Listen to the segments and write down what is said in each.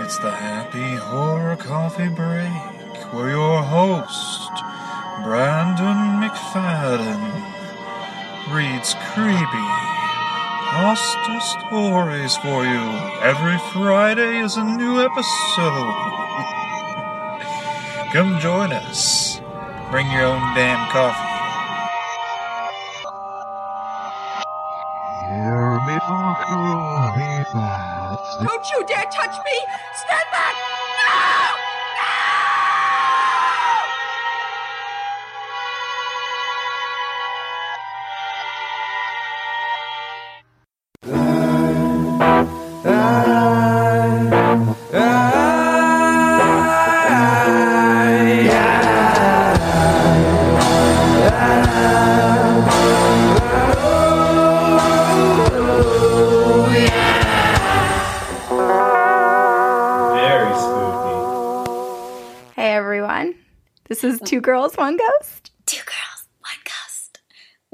It's the Happy Horror Coffee Break, where your host, Brandon McFadden, reads creepy, hostile stories for you. Every Friday is a new episode. Come join us. Bring your own damn coffee.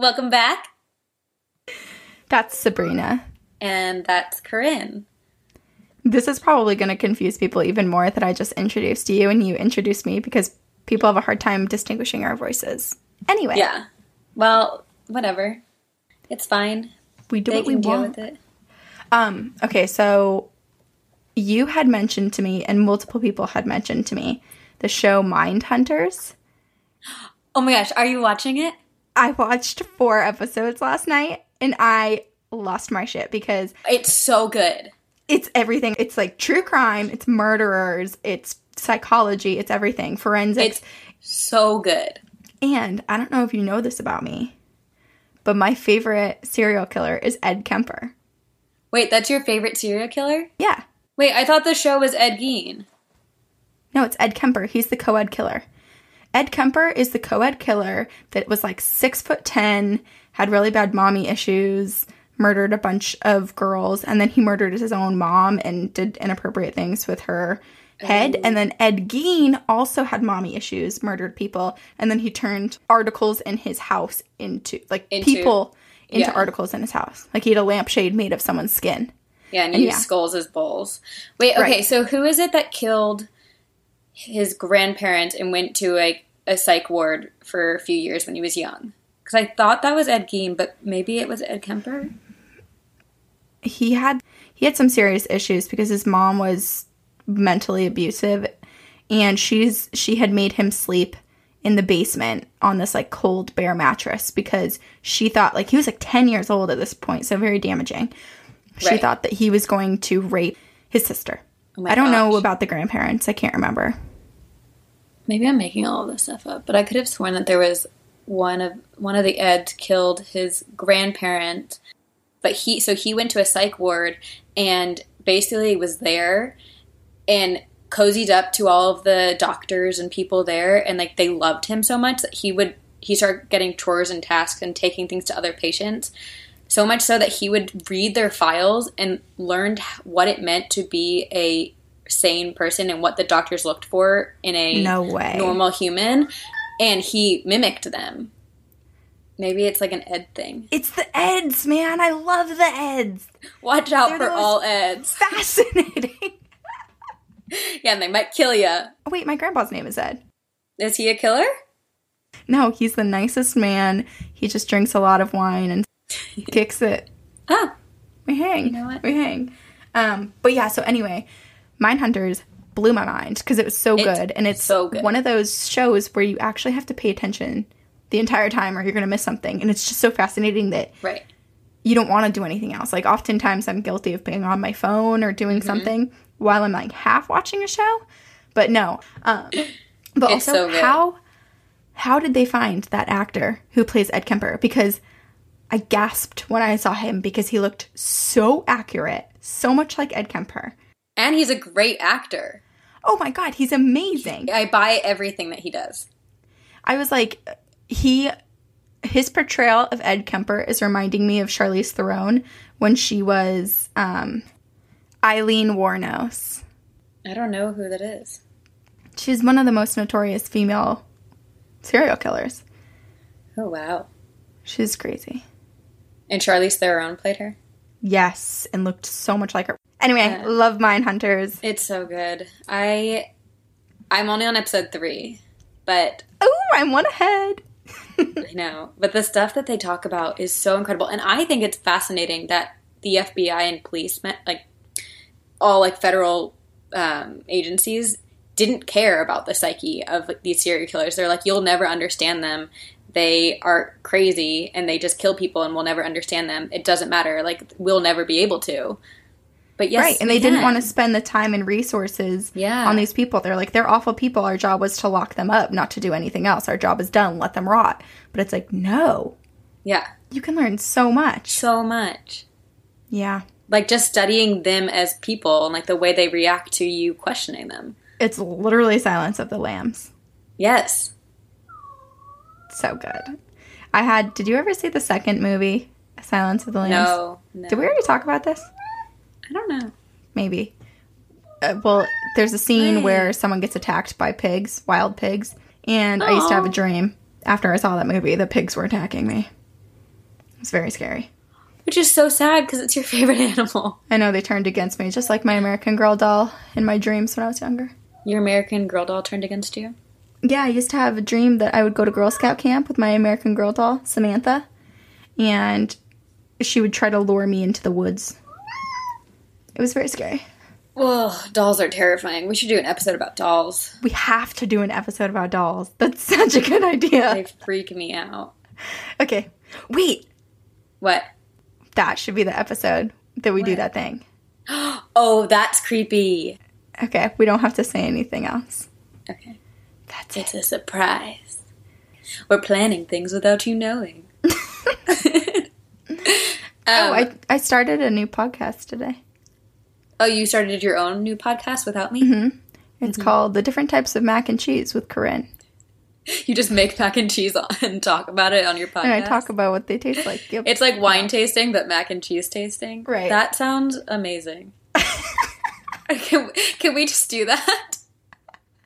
Welcome back. That's Sabrina. And that's Corinne. This is probably going to confuse people even more that I just introduced you and you introduced me because people have a hard time distinguishing our voices. Anyway, Yeah. Well, whatever. It's fine. we do They what we deal want. with it. Um, okay, so you had mentioned to me and multiple people had mentioned to me the show Mind Hunters. Oh my gosh, are you watching it? I watched four episodes last night and I lost my shit because It's so good. it's everything. It's like true crime, it's murderers, it's psychology, it's everything, forensics. It's so good. and I don't know if you know this about me, but my favorite serial killer is Ed Kemper. Wait, that's your favorite serial killer? Yeah. Wait, I thought the show was Ed Gein. No, it's Ed Kemper. He's the co ed killer. Ed Kemper is the co ed killer that was like six foot ten, had really bad mommy issues, murdered a bunch of girls, and then he murdered his own mom and did inappropriate things with her head. Oh. And then Ed Gein also had mommy issues, murdered people, and then he turned articles in his house into like Into- people into yeah. articles in his house. Like he had a lampshade made of someone's skin. Yeah, and And used yeah. skulls as bowls. Wait, okay, Right. so who is it that killed his grandparent and went to a, a psych ward for a few years when he was young? Because I thought that was Ed Gein, but maybe it was Ed Kemper? he had he had some serious issues because his mom was mentally abusive and she's she had made him sleep in the basement on this like cold bare mattress because she thought like he was like 10 years old at this point so very damaging she Right. thought that he was going to rape his sister Oh i don't know about the grandparents. I can't remember. Maybe I'm making all of this stuff up, but I could have sworn that there was one of one of the Eds killed his grandparent, but he so he went to a psych ward and basically was there and cozied up to all of the doctors and people there and like they loved him so much that he would he started getting chores and tasks and taking things to other patients so much so that he would read their files and learned what it meant to be a sane person and what the doctors looked for in a No way. normal human and he mimicked them. Maybe it's like an ed thing. It's the eds man. I love the eds. Watch out They're for all eds. Fascinating. Yeah and they might kill you oh wait my grandpa's name is ed. Is he a killer? No, he's the nicest man. He just drinks a lot of wine and kicks it. oh We hang. You know what? We hang. Um, but yeah, so anyway, Mindhunters blew my mind because it was so It's good. And it's so good. one of those shows where you actually have to pay attention the entire time or you're going to miss something. And it's just so fascinating that right you don't want to do anything else. Like, oftentimes I'm guilty of being on my phone or doing Mm-hmm. something while I'm like half watching a show. But no. Um, but It's also, so how how did they find that actor who plays Ed Kemper? Because I gasped when I saw him because he looked so accurate, so much like Ed Kemper. and he's a great actor Oh my god, he's amazing. i buy everything that he does I was like, he, his portrayal of Ed Kemper is reminding me of Charlize Theron when she was um, Aileen Wuornos. i don't know who that is She's one of the most notorious female serial killers. oh wow She's crazy. And charlize theron played her Yes, and looked so much like her. Anyway, Yeah. love Mind Hunters. It's so good. I I'm only on episode three, but Oh, I'm one ahead. I know. But the stuff that they talk about is so incredible, and I think it's fascinating that the FBI and police, met, like all like federal um, agencies, didn't care about the psyche of these serial killers. They're like, you'll never understand them. They are crazy and they just kill people, and we'll never understand them. It doesn't matter. Like we'll never be able to. But yes, right, and they didn't want to spend the time and resources Yeah. on these people. They're like, they're awful people. Our job was to lock them up, not to do anything else. Our job is done. Let them rot. But it's like, no, Yeah, you can learn so much. so much. Yeah, Like just studying them as people and like the way they react to you questioning them. it's literally Silence of the Lambs. Yes. So good. I had. Did you ever see the second movie, Silence of the Lambs? No. no. Did we already talk about this? I don't know. Maybe. Uh, well, there's a scene Right. where someone gets attacked by pigs, wild pigs, and I used to have a dream after I saw that movie The pigs were attacking me. It's very scary. Which is so sad because it's your favorite animal. I know they turned against me, just like my American Girl doll in my dreams when I was younger. Your American Girl doll turned against you. Yeah, I used to have a dream that I would go to Girl Scout camp with my American Girl doll, Samantha, and she would try to lure me into the woods. It was very scary. Oh, dolls are terrifying. We should do an episode about dolls. We have to do an episode about dolls. That's such a good idea. They freak me out. Okay, wait. What? That should be the episode that we do that thing. Oh, that's creepy. Okay, we don't have to say anything else. Okay. That's it. It's a surprise. We're planning things without you knowing. Oh, Um, I, I started a new podcast today. oh, you started your own new podcast without me? Mm-hmm. It's called The Different Types of Mac and Cheese with Corinne. You just make mac and cheese and talk about it on your podcast. And I talk about what they taste like. Yep. It's like wine tasting, but mac and cheese tasting. Right. That sounds amazing. can, can we just do that?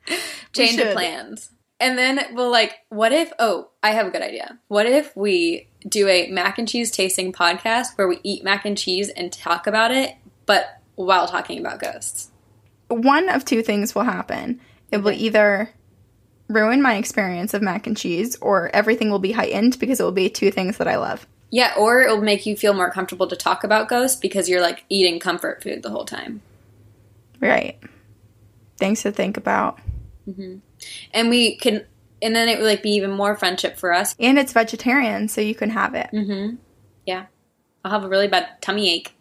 Change of plans. And then we'll like, what if, oh, I have a good idea. What if we do a mac and cheese tasting podcast where we eat mac and cheese and talk about it, but while talking about ghosts? One of two things will happen. It will either ruin my experience of mac and cheese or everything will be heightened because it will be two things that I love. Yeah, or it'll make you feel more comfortable to talk about ghosts because you're like eating comfort food the whole time. Right. Things to think about. And we can, and then it would like be even more friendship for us And it's vegetarian, so you can have it. Mm-hmm. Yeah. I'll have a really bad tummy ache.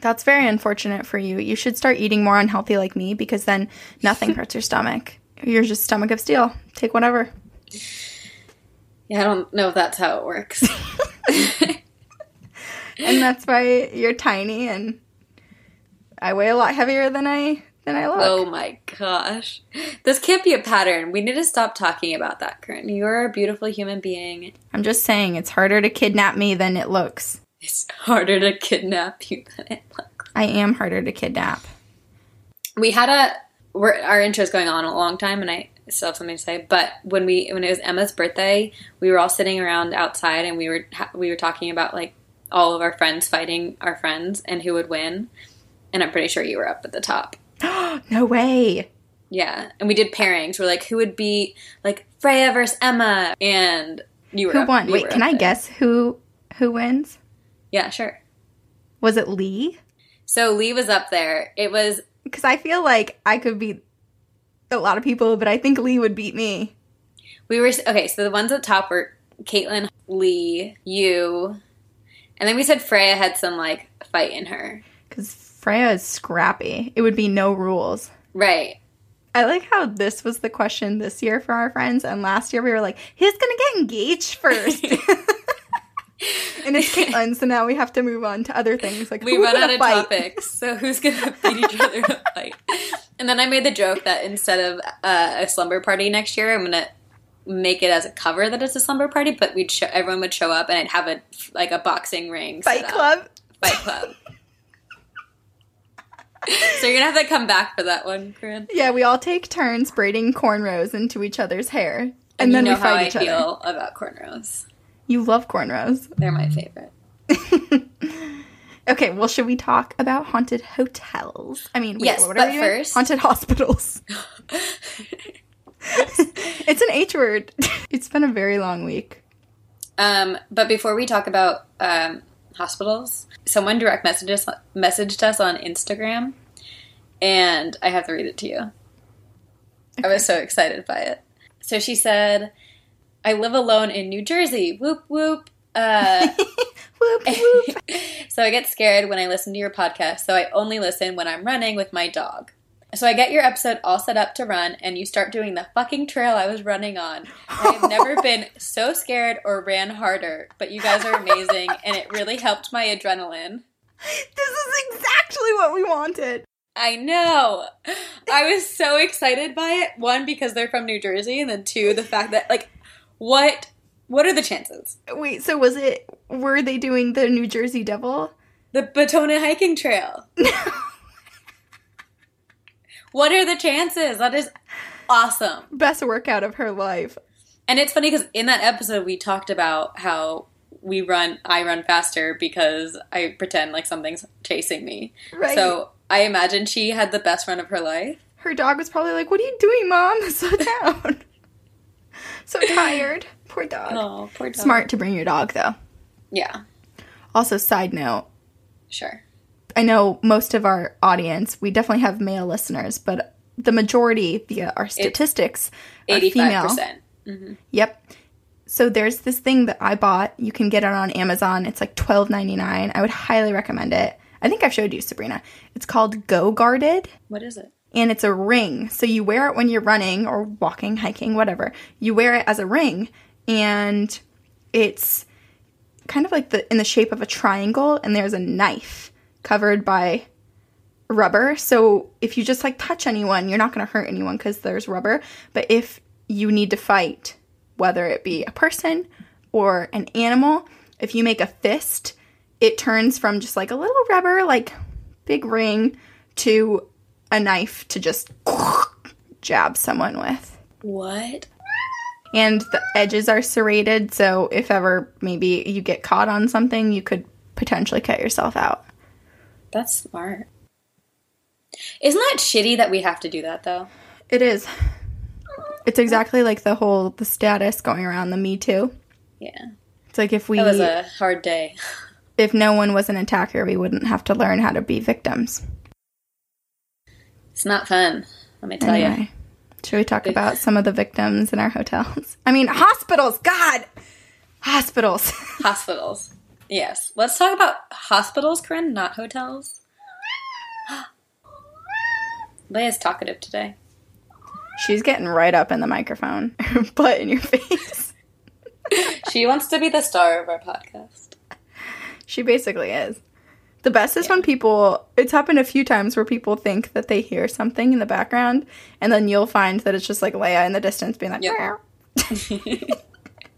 That's very unfortunate for you. You should start eating more unhealthy like me because then nothing hurts your stomach. You're just stomach of steel. Take whatever. Yeah, I don't know if that's how it works. And that's why you're tiny and I weigh a lot heavier than I than I look. oh my gosh. This can't be a pattern. We need to stop talking about that, Corinne. You're a beautiful human being. I'm just saying it's harder to kidnap me than it looks. It's harder to kidnap you than it looks. I am harder to kidnap. We had a we're, our intro's going on a long time, and I still have something to say. But when we when it was Emma's birthday, we were all sitting around outside, and we were ha- we were talking about like all of our friends fighting our friends and who would win. And I'm pretty sure you were up at the top. no way. Yeah, and we did pairings. We're like, who would be like Freya versus Emma, and you were Who up- won? you Wait, can I there. guess who who wins? Yeah, sure. Was it Lee? So Lee was up there. It was Because I feel like I could beat a lot of people, but I think Lee would beat me. we were okay. So the ones at the top were Caitlin, Lee, you, and then we said Freya had some like fight in her. Because Freya is scrappy. It would be no rules. Right. I like how this was the question this year for our friends, and last year we were like, who's gonna get engaged first? and it's Caitlin, so now we have to move on to other things like We run out of fight? topics, so who's gonna beat each other fight? And then I made the joke that instead of uh, a slumber party next year, I'm gonna make it as a cover that it's a slumber party, but we'd show, everyone would show up and I'd have a like a boxing ring Fight up. Club. Fight Club. so you're gonna have to come back for that one, Corinne. Yeah, we all take turns braiding cornrows into each other's hair, and, And, then you know we how fight I each other. feel about cornrows. You love cornrows. They're my favorite. Okay, well, should we talk about haunted hotels? I mean, wait, Yes, what but are we first- haunted hospitals. it's an H word. It's been a very long week. Um, but before we talk about um, hospitals, someone direct messaged us, messaged us on Instagram, and I have to read it to you. I was so excited by it. So she said, "I live alone in New Jersey. Whoop whoop." Uh, Whoop whoop. so I get scared when I listen to your podcast. So I only listen when I'm running with my dog. So I get your episode all set up to run, and you start doing the fucking trail I was running on. I've never been so scared or ran harder, but you guys are amazing, and it really helped my adrenaline. this is exactly what we wanted. I know. I was so excited by it. One, because they're from New Jersey, and then two, the fact that like, what, what are the chances? Wait, so was it? Were they doing the New Jersey Devil? The Batona hiking trail. what are the chances? That is awesome. Best workout of her life. And it's funny because in that episode we talked about how we run, I run faster because I pretend like something's chasing me. Right. So I imagine she had the best run of her life. Her dog was probably like, "What are you doing, mom? Slow down." so tired. Poor dog. Oh, poor dog. Smart to bring your dog though. Yeah, Also, side note, sure. I know most of our audience, we definitely have male listeners, but the majority via uh, our statistics are Eighty-five female. percent. Mm-hmm. Yep. So there's this thing that I bought. You can get it on Amazon. It's like twelve ninety nine. I would highly recommend it. I think I've showed you, Sabrina. It's called Go Guarded. What is it? and it's a ring. So you wear it when you're running or walking, hiking, whatever. You wear it as a ring and it's kind of like the in the shape of a triangle and there's a knife covered by rubber. So if you just like touch anyone, you're not going to hurt anyone cuz there's rubber, but if you need to fight whether it be a person or an animal, if you make a fist, it turns from just like a little rubber like big ring to a knife to just jab someone with. What? And the edges are serrated, so if ever maybe you get caught on something, you could potentially cut yourself out. That's smart. Isn't that shitty that we have to do that though? It is. It's exactly like the whole the status going around the Me Too. Yeah. It's like if we That was a hard day. if no one was an attacker, we wouldn't have to learn how to be victims. It's not fun. Let me tell you. Should we talk about some of the victims in our hotels? I mean, hospitals. God, hospitals. Hospitals. Yes. Let's talk about hospitals, Corinne, not hotels. Leia's talkative today. She's getting right up in the microphone, butt in your face. She wants to be the star of our podcast. She basically is. The best is when people, it's happened a few times where people think that they hear something in the background, and then you'll find that it's just like Leia in the distance being like, Yep.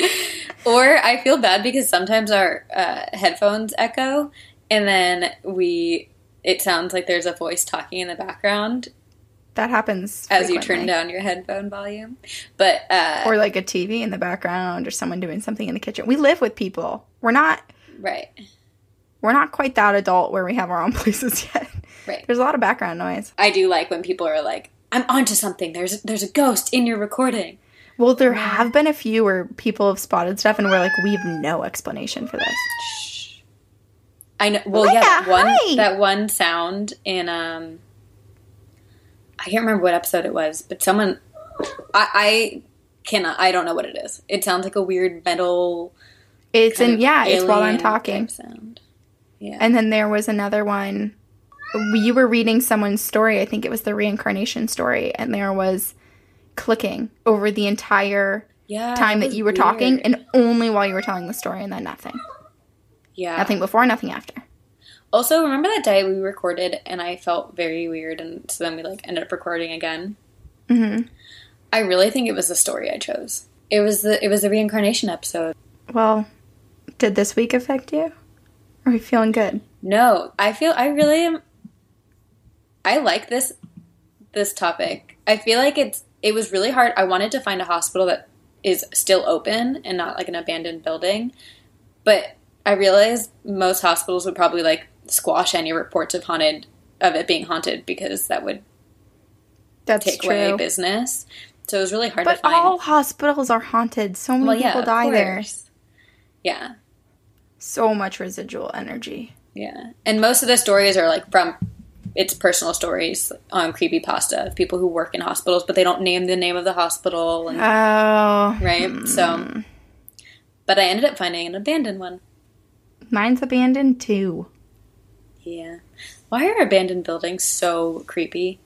Or I feel bad because sometimes our uh, headphones echo, and then we it sounds like there's a voice talking in the background that happens as you turn down your headphone volume. But uh, Or like a TV in the background, or someone doing something in the kitchen. We live with people. We're not, right, we're not quite that adult where we have our own places yet. right. There's a lot of background noise. I do like when people are like, "I'm onto something. There's there's a ghost in your recording." Well, there have been a few where people have spotted stuff, and we're like, we have no explanation for this. I know. Well, Leia, yeah, that one hi. that one sound in um, I can't remember what episode it was, but someone, I, I cannot. I don't know what it is. It sounds like a weird metal. It's in yeah, it's while I'm talking. Sound. Yeah. And then there was another one. You were reading someone's story. I think it was the reincarnation story, and there was clicking over the entire yeah. time that you were talking, and only while you were telling the story, and then nothing. yeah. Nothing before, nothing after. Also, remember that day we recorded and I felt very weird, and so then we like ended up recording again. hmm I really think it was the story I chose. It was the it was the reincarnation episode. Well, did this week affect you? Are we feeling good? No, I feel I really am. I like this this topic. I feel like it's it was really hard. I wanted to find a hospital that is still open and not like an abandoned building, but I realized most hospitals would probably like squash any reports of haunted of it being haunted because that would That's take true. away business. So it was really hard but to find. all hospitals are haunted. So many well, yeah, people die there. Yeah, So much residual energy. yeah, and most of the stories are like from its personal stories on creepypasta of people who work in hospitals, but they don't name the name of the hospital, and, Oh, right? Hmm. So, but I ended up finding an abandoned one. mine's abandoned too. Yeah, why are abandoned buildings so creepy?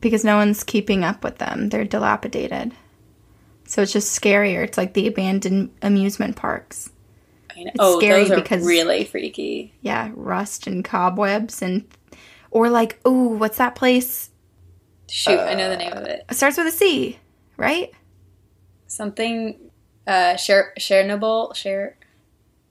because no one's keeping up with them. They're dilapidated. So it's just scarier. It's like the abandoned amusement parks. I know. oh, scary those are because- really freaky. Yeah, rust and cobwebs and or like, oh, what's that place? Shoot, I know the name of it. It starts with a C, right? Something, uh, Cher- Chernobyl, Cher-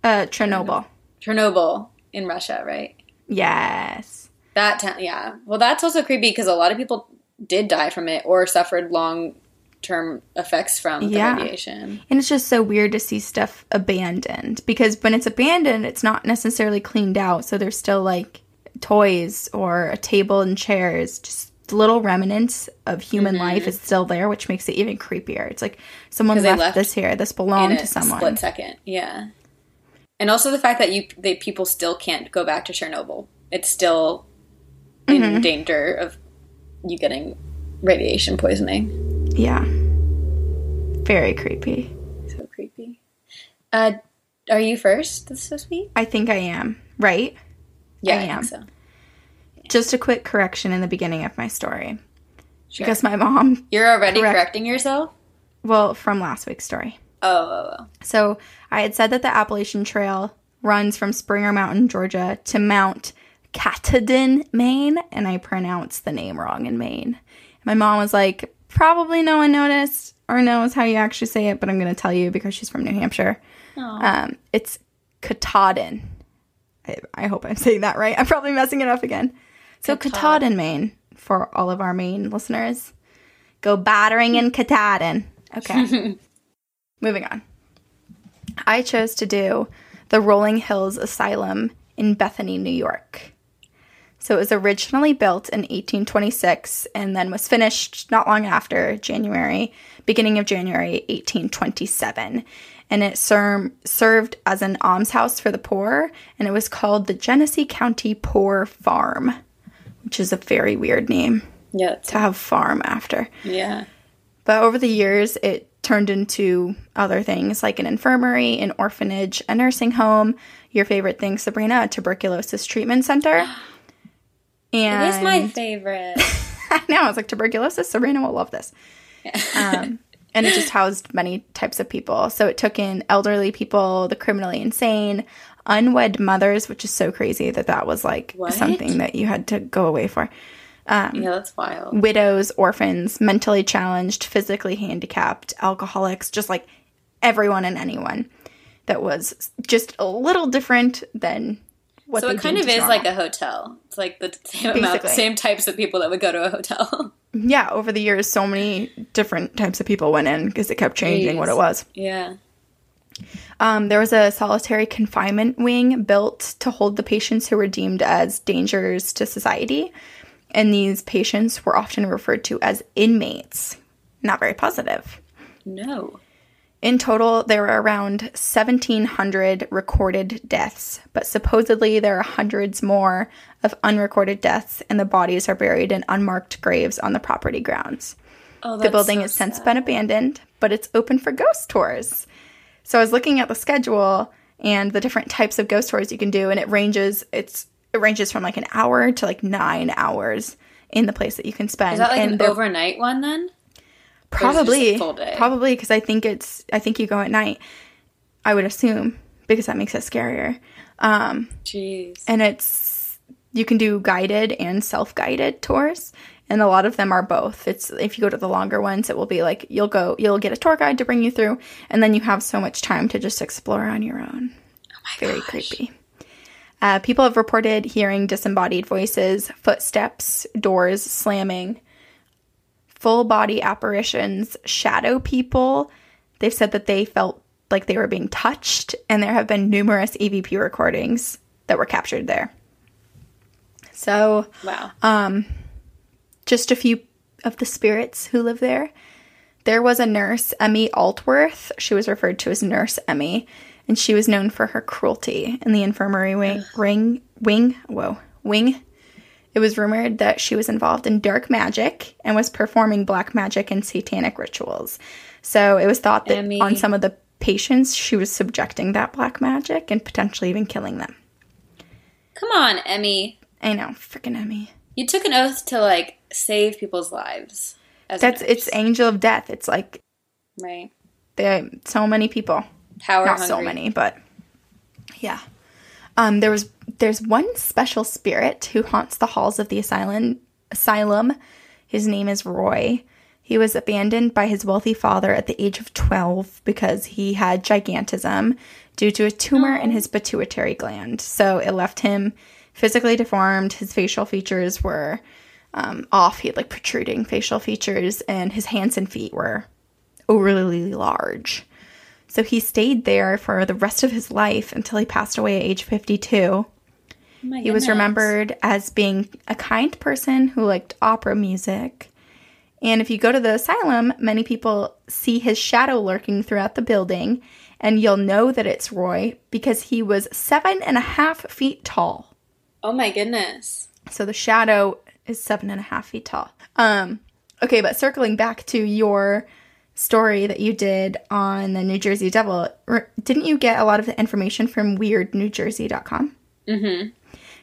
Uh Chernobyl. Chernobyl in Russia, right? Yes. That town, yeah. Well, that's also creepy because a lot of people did die from it or suffered long term effects from the Yeah. radiation. And it's just so weird to see stuff abandoned because when it's abandoned, it's not necessarily cleaned out. So there's still like toys or a table and chairs, just little remnants of human life is still there, which makes it even creepier. It's like someone left, left this here. This belonged to someone. split second, yeah. And also the fact that you that people still can't go back to Chernobyl. It's still Mm-hmm. in danger of you getting radiation poisoning. Yeah. Very creepy. So creepy. Uh, are you first this this week? I think I am, right? Yeah, I I, am. so. Just a quick correction in the beginning of my story. Sure. Because my mom, You're already Correct. correcting yourself. well, from last week's story. Oh, oh, oh. So I had said that the Appalachian Trail runs from Springer Mountain, Georgia to Mount Katahdin, Maine, and I pronounced the name wrong in Maine. My mom was like, probably no one noticed or knows how you actually say it, but I'm going to tell you because she's from New Hampshire. Um, it's Katahdin. I, I hope I'm saying that right. I'm probably messing it up again. So Katahdin, Maine, for all of our Maine listeners. Go battering in Katahdin. Okay. Moving on. I chose to do the Rolling Hills Asylum in Bethany, New York. So it was originally built in 1826 and then was finished not long after January, beginning of January 1827. And it ser- served as an almshouse for the poor, and it was called the Genesee County Poor Farm, which is a very weird name Yeah, to have farm after. yeah. But over the years, it turned into other things like an infirmary, an orphanage, a nursing home. Your favorite thing, Sabrina, a tuberculosis treatment center. And It is my favorite. I know, I was like, tuberculosis, Sabrina will love this. Um, and it just housed many types of people. So it took in elderly people, the criminally insane, unwed mothers, which is so crazy that that was like What? something that you had to go away for um, yeah, that's wild. widows, orphans, mentally challenged, physically handicapped, alcoholics, just like everyone and anyone that was just a little different than what So it kind of is normal. like a hotel. It's like the same amount, same types of people that would go to a hotel. yeah over the years so many different types of people went in because it kept changing what it was yeah. um, there was a solitary confinement wing built to hold the patients who were deemed as dangers to society and these patients were often referred to as inmates not very positive No. In total, there were around 1,700 recorded deaths, but supposedly there are hundreds more of unrecorded deaths, and the bodies are buried in unmarked graves on the property grounds. Oh, The building has since been abandoned, but it's open for ghost tours. So I was looking at the schedule and the different types of ghost tours you can do, and it ranges. It's it ranges from like an hour to like nine hours in the place that you can spend. Is that like and an overnight one then? Probably, probably because I think it's. I think you go at night. I would assume because that makes it scarier. Um, Jeez. and it's you can do guided and self-guided tours, and a lot of them are both. It's if you go to the longer ones, it will be like you'll go, you'll get a tour guide to bring you through, and then you have so much time to just explore on your own. Oh my Very gosh. creepy. Uh, people have reported hearing disembodied voices, footsteps, doors slamming, full body apparitions, shadow people. They've said that they felt like they were being touched, and there have been numerous EVP recordings that were captured there. So, Wow. Um, just a few of the spirits who live there. There was a nurse, Emmy Altworth. She was referred to as Nurse Emmy, and she was known for her cruelty in the infirmary wing. Ring, wing, whoa, wing. It was rumored that she was involved in dark magic and was performing black magic and satanic rituals. So it was thought that Emmy. on some of the patients, she was subjecting that black magic and potentially even killing them. Come on, Emmy. I know, freaking Emmy. You took an oath to like save people's lives. As That's it's angel of death. It's like right. there so many people. Power not hungry. so many, but yeah. Um, there was there's one special spirit who haunts the halls of the asylum. Asylum. His name is Roy. He was abandoned by his wealthy father at the age of 12 because he had gigantism due to a tumor in his pituitary gland. So it left him physically deformed. His facial features were um, off. He had like protruding facial features, and his hands and feet were overly large. So he stayed there for the rest of his life until he passed away at age 52. My He was remembered as being a kind person who liked opera music. And if you go to the asylum, many people see his shadow lurking throughout the building, and you'll know that it's Roy because he was seven and a half feet tall. Oh my goodness. So the shadow is seven and a half feet tall. Um, okay, but circling back to your story that you did on the New Jersey Devil, r- didn't you get a lot of the information from weirdnewjersey.com? Mm-hmm.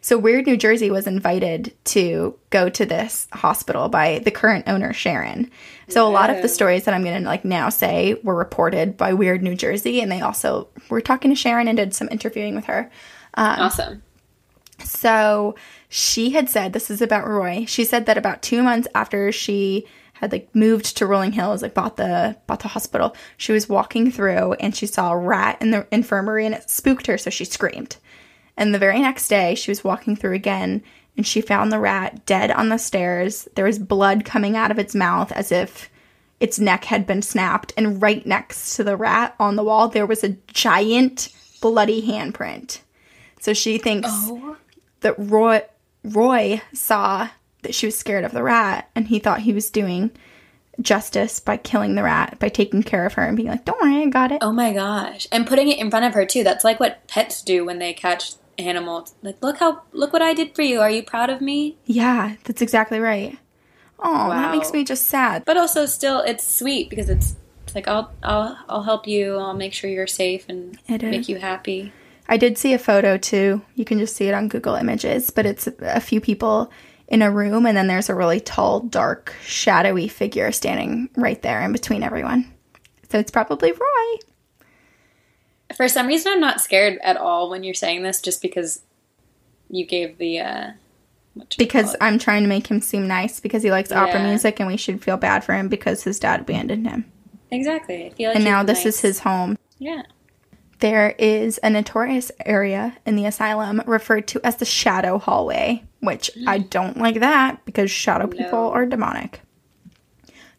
So Weird New Jersey was invited to go to this hospital by the current owner, Sharon. So a lot of the stories that I'm going to like now say were reported by Weird New Jersey, and they also were talking to Sharon and did some interviewing with her. Um, awesome. So she had said, this is about Roy. She said that about two months after she had like moved to Rolling Hills, like bought the bought the hospital, she was walking through and she saw a rat in the infirmary and it spooked her, so she screamed. And the very next day, she was walking through again and she found the rat dead on the stairs. There was blood coming out of its mouth as if its neck had been snapped. And right next to the rat on the wall, there was a giant bloody handprint. So she thinks oh. that Roy Roy saw that she was scared of the rat and he thought he was doing justice by killing the rat by taking care of her and being like, "Don't worry, I got it." Oh my gosh. And putting it in front of her too. That's like what pets do when they catch animals. Like, look how look what I did for you. Are you proud of me? Yeah, that's exactly right. Oh, that makes me just sad. But also still it's sweet because it's it's like I'll I'll I'll help you. I'll make sure you're safe and make you happy. I did see a photo too. You can just see it on Google Images, but it's a few people in a room and then there's a really tall, dark, shadowy figure standing right there in between everyone. So it's probably Roy. For some reason I'm not scared at all when you're saying this just because you gave the uh Because. I'm trying to make him seem nice because he likes opera music and we should feel bad for him because his dad abandoned him. Exactly. I feel like and now this is his home. Yeah. There is a notorious area in the asylum referred to as the shadow hallway, which I don't like that because shadow people are demonic.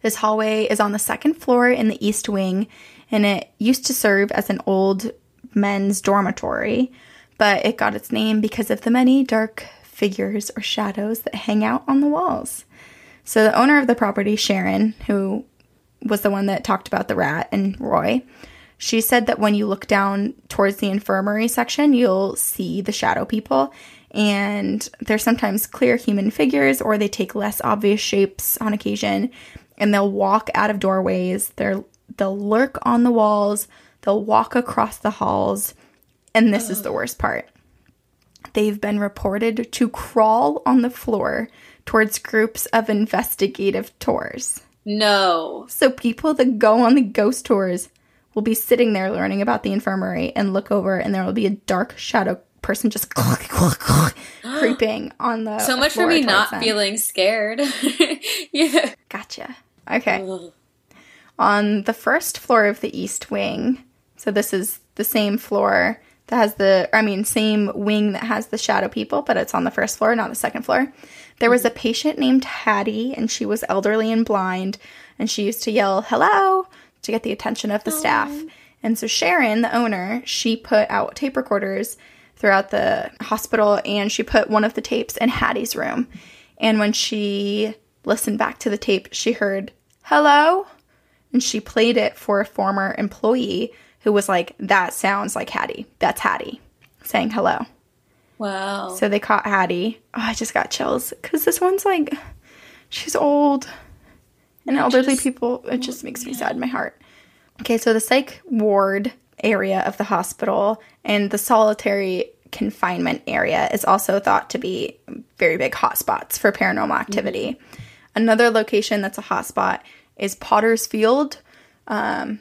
This hallway is on the second floor in the east wing, and it used to serve as an old men's dormitory, but it got its name because of the many dark figures or shadows that hang out on the walls. So the owner of the property, Sharon, who was the one that talked about the rat and Roy, she said that when you look down towards the infirmary section, you'll see the shadow people. And they're sometimes clear human figures or they take less obvious shapes on occasion. And they'll walk out of doorways. They're, they'll lurk on the walls. They'll walk across the halls. And this is the worst part. They've been reported to crawl on the floor towards groups of investigative tours. No. So people that go on the ghost tours will be sitting there learning about the infirmary and look over and there will be a dark shadow person just creeping on the So much for me not them. feeling scared. yeah. Gotcha. Okay. On the first floor of the east wing, so this is the same floor that has the, I mean, same wing that has the shadow people, but it's on the first floor, not the second floor. There was a patient named Hattie, and she was elderly and blind, and she used to yell, hello, to get the attention of the oh. staff. And so Sharon, the owner, she put out tape recorders throughout the hospital, and she put one of the tapes in Hattie's room. And when she listened back to the tape, she heard, hello? And she played it for a former employee who was like, that sounds like Hattie. That's Hattie saying hello. Wow. So they caught Hattie. Oh, I just got chills because this one's like, she's old. And elderly just- people, it just makes me sad in my heart. Okay, so the psych ward area of the hospital and the solitary confinement area is also thought to be very big hotspots for paranormal activity. Mm-hmm. Another location that's a hotspot is Potter's Field um,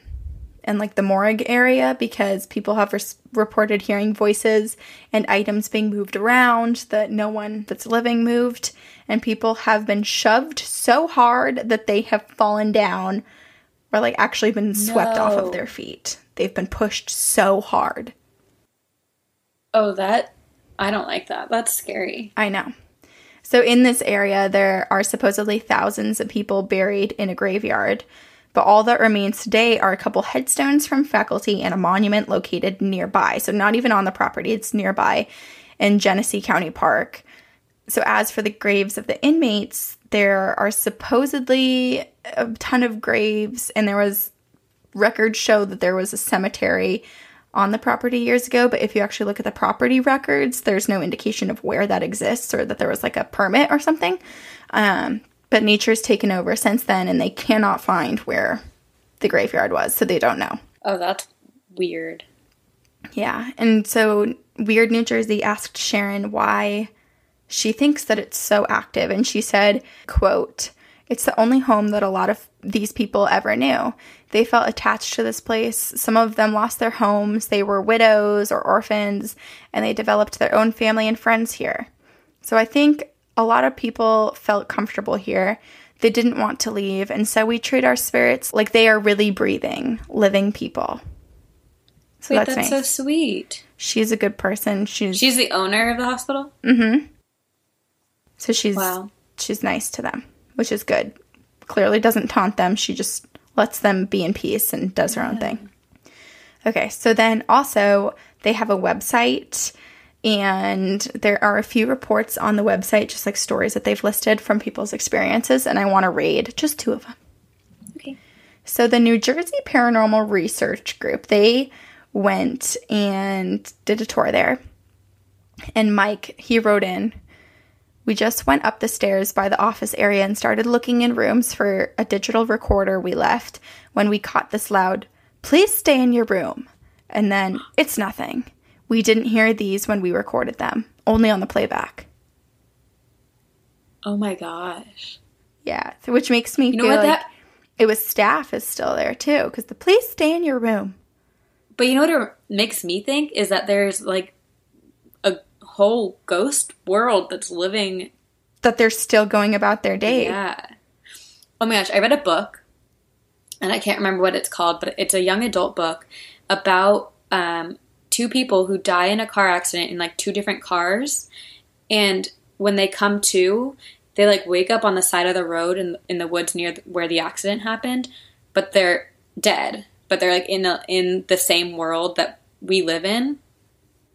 and like the morgue area because people have res- reported hearing voices and items being moved around that no one that's living moved. And people have been shoved so hard that they have fallen down or like actually been swept off of their feet. They've been pushed so hard. oh, that I don't like that. That's scary. I know. So, in this area, there are supposedly thousands of people buried in a graveyard, but all that remains today are a couple headstones from faculty and a monument located nearby. So, not even on the property, it's nearby in Genesee County Park. So, as for the graves of the inmates, there are supposedly a ton of graves, and there was records show that there was a cemetery on the property years ago, but if you actually look at the property records, there's no indication of where that exists or that there was like a permit or something. Um, but nature's taken over since then, and they cannot find where the graveyard was, so they don't know. Oh, that's weird. Yeah, and so Weird New Jersey asked Sharon why she thinks that it's so active, and she said, "quote It's the only home that a lot of these people ever knew. They felt attached to this place. Some of them lost their homes. They were widows or orphans, and they developed their own family and friends here. So I think a lot of people felt comfortable here." They didn't want to leave, and so we treat our spirits like they are really breathing, living people. So Wait, that's, that's, nice so sweet. she's a good person. She's, She's the owner of the hospital. Mm-hmm. So she's Wow. she's nice to them, which is good. Clearly doesn't taunt them. She just lets them be in peace and does her own thing. Okay, so then also they have a website and there are a few reports on the website just like stories that they've listed from people's experiences and I want to read just two of them. Okay. So the New Jersey Paranormal Research Group, they went and did a tour there. And Mike, he wrote in, we just went up the stairs by the office area and started looking in rooms for a digital recorder we left when we caught this loud, please stay in your room. And then, it's nothing. We didn't hear these when we recorded them, only on the playback. Oh my gosh. Yeah, which makes me You know feel what like that it was staff is still there too, because the please stay in your room. But you know what it makes me think is that there's like whole ghost world that's living. That they're still going about their day. Yeah. Oh my gosh, I read a book, and I can't remember what it's called, but it's a young adult book about um, two people who die in a car accident in like two different cars, and when they come to, they like wake up on the side of the road in in the woods near where the accident happened, but they're dead. But they're like in a, in the same world that we live in,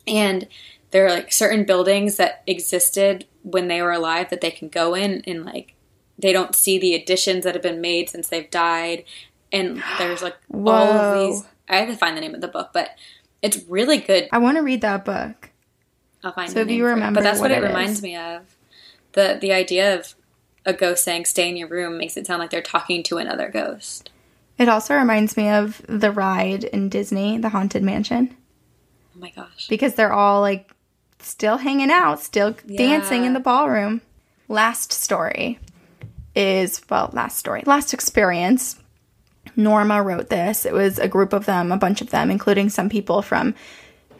and there are like certain buildings that existed when they were alive that they can go in and like they don't see the additions that have been made since they've died. And there's like all of these i have to find the name of the book but it's really good. I want to read that book. i'll find So if you for it. remember but that's what what, it, it reminds me of. The the idea of a ghost saying stay in your room makes it sound like they're talking to another ghost. It also reminds me of the ride in Disney, the Haunted Mansion, oh my gosh. Because they're all like still hanging out, still dancing in the ballroom. Last story is, well, last story, last experience. Norma wrote this. It was a group of them, a bunch of them, including some people from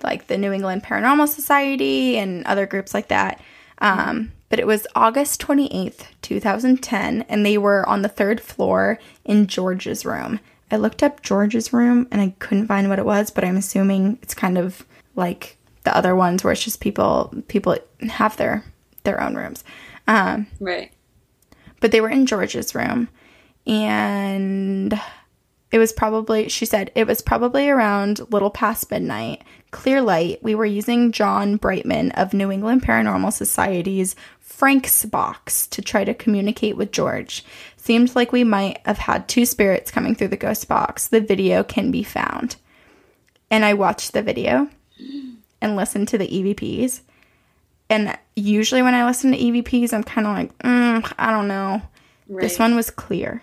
like the New England Paranormal Society and other groups like that. Um, but it was August 28th, 2010, and they were on the third floor in George's room. I looked up George's room and I couldn't find what it was, but I'm assuming it's kind of like the other ones where it's just people people have their their own rooms. Um, right But they were in George's room and It was probably, she said, it was probably around little past midnight. Clear light. We were using John Brightman of New England Paranormal Society's Frank's box to try to communicate with George. Seemed like we might have had two spirits coming through the ghost box. The video can be found. And I watched the video and listen to the EVPs. And usually when I listen to EVPs, I'm kind of like, mm, I don't know. This one was clear.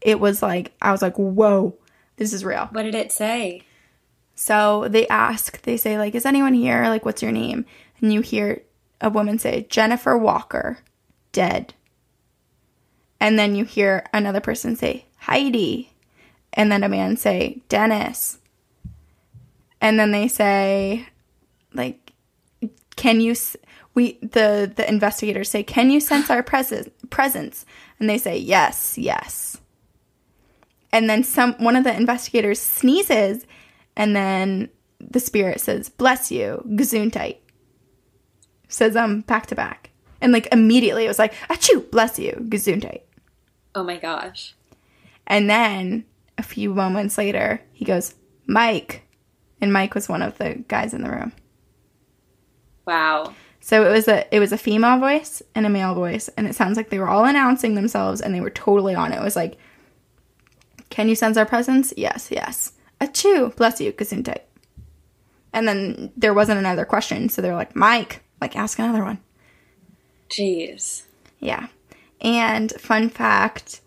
It was like, I was like, whoa, this is real. What did it say? So they ask, they say, like, is anyone here? Like, what's your name? And you hear a woman say, Jennifer Walker, dead. And then you hear another person say, Heidi. And then a man say, Dennis. And then they say, like, can you, we, the, the investigators say, can you sense our presence, presence? And they say, yes, yes. And then some, one of the investigators sneezes and then the spirit says, Bless you, Gesundheit. Says um back to back. And like immediately it was like, Achoo, bless you, Gesundheit. Oh my gosh. And then a few moments later, he goes, Mike. And Mike was one of the guys in the room. Wow. So it was a it was a female voice and a male voice, and it sounds like they were all announcing themselves and they were totally on it. It was like, Can you sense our presence? Yes, yes. Achoo, bless you, Gesundheit. And then there wasn't another question, so they're like, Mike, like ask another one. Jeez. Yeah. And fun fact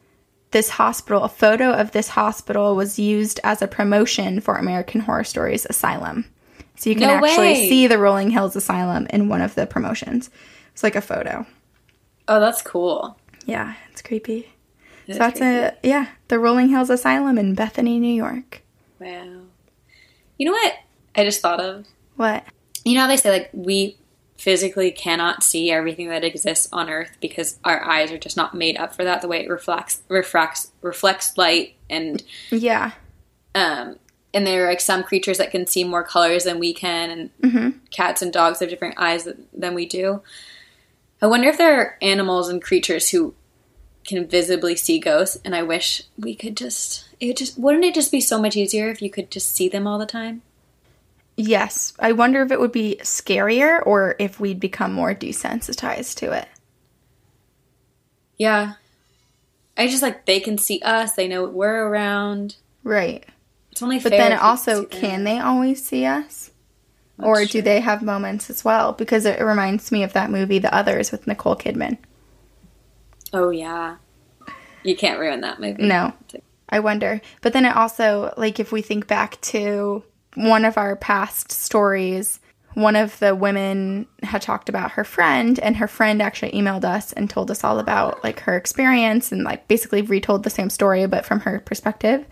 this hospital, a photo of this hospital was used as a promotion for American Horror Stories Asylum. So you can No actually way. see the Rolling Hills Asylum in one of the promotions. It's like a photo. Oh, that's cool. Yeah, it's creepy. So that's a yeah, the Rolling Hills Asylum in Bethany, New York. Wow. You know what I just thought of? What? You know how they say like we physically cannot see everything that exists on Earth because our eyes are just not made up for that. The way it reflects, refracts, reflects light, and Yeah. um, and there are like some creatures that can see more colors than we can, and Mm-hmm. cats and dogs have different eyes than we do. I wonder if there are animals and creatures who can visibly see ghosts, and I wish we could just. It just wouldn't it just be so much easier if you could just see them all the time? Yes. I wonder if it would be scarier or if we'd become more desensitized to it. Yeah. I just like they can see us, they know we're around. Right. It's only But then also, can they always see us? or do true. they have moments as well? Because it reminds me of that movie, The Others, with Nicole Kidman. Oh yeah. You can't ruin that movie. No. I wonder. But then it also, like, if we think back to one of our past stories, one of the women had talked about her friend, and her friend actually emailed us and told us all about, like, her experience and, like, basically retold the same story, but from her perspective.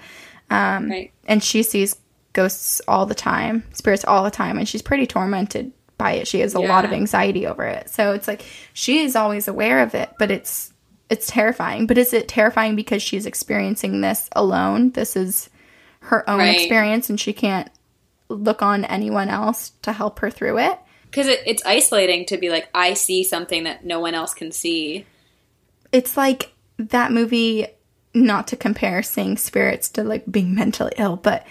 Um, right. and she sees ghosts all the time, spirits all the time, and she's pretty tormented by it. She has a lot of anxiety over it. So it's like she is always aware of it, but it's it's terrifying. But is it terrifying because she's experiencing this alone? This is her own Right. experience and she can't look on anyone else to help her through it. Because it, it's isolating to be like, I see something that no one else can see. It's like that movie not to compare seeing spirits to like being mentally ill, but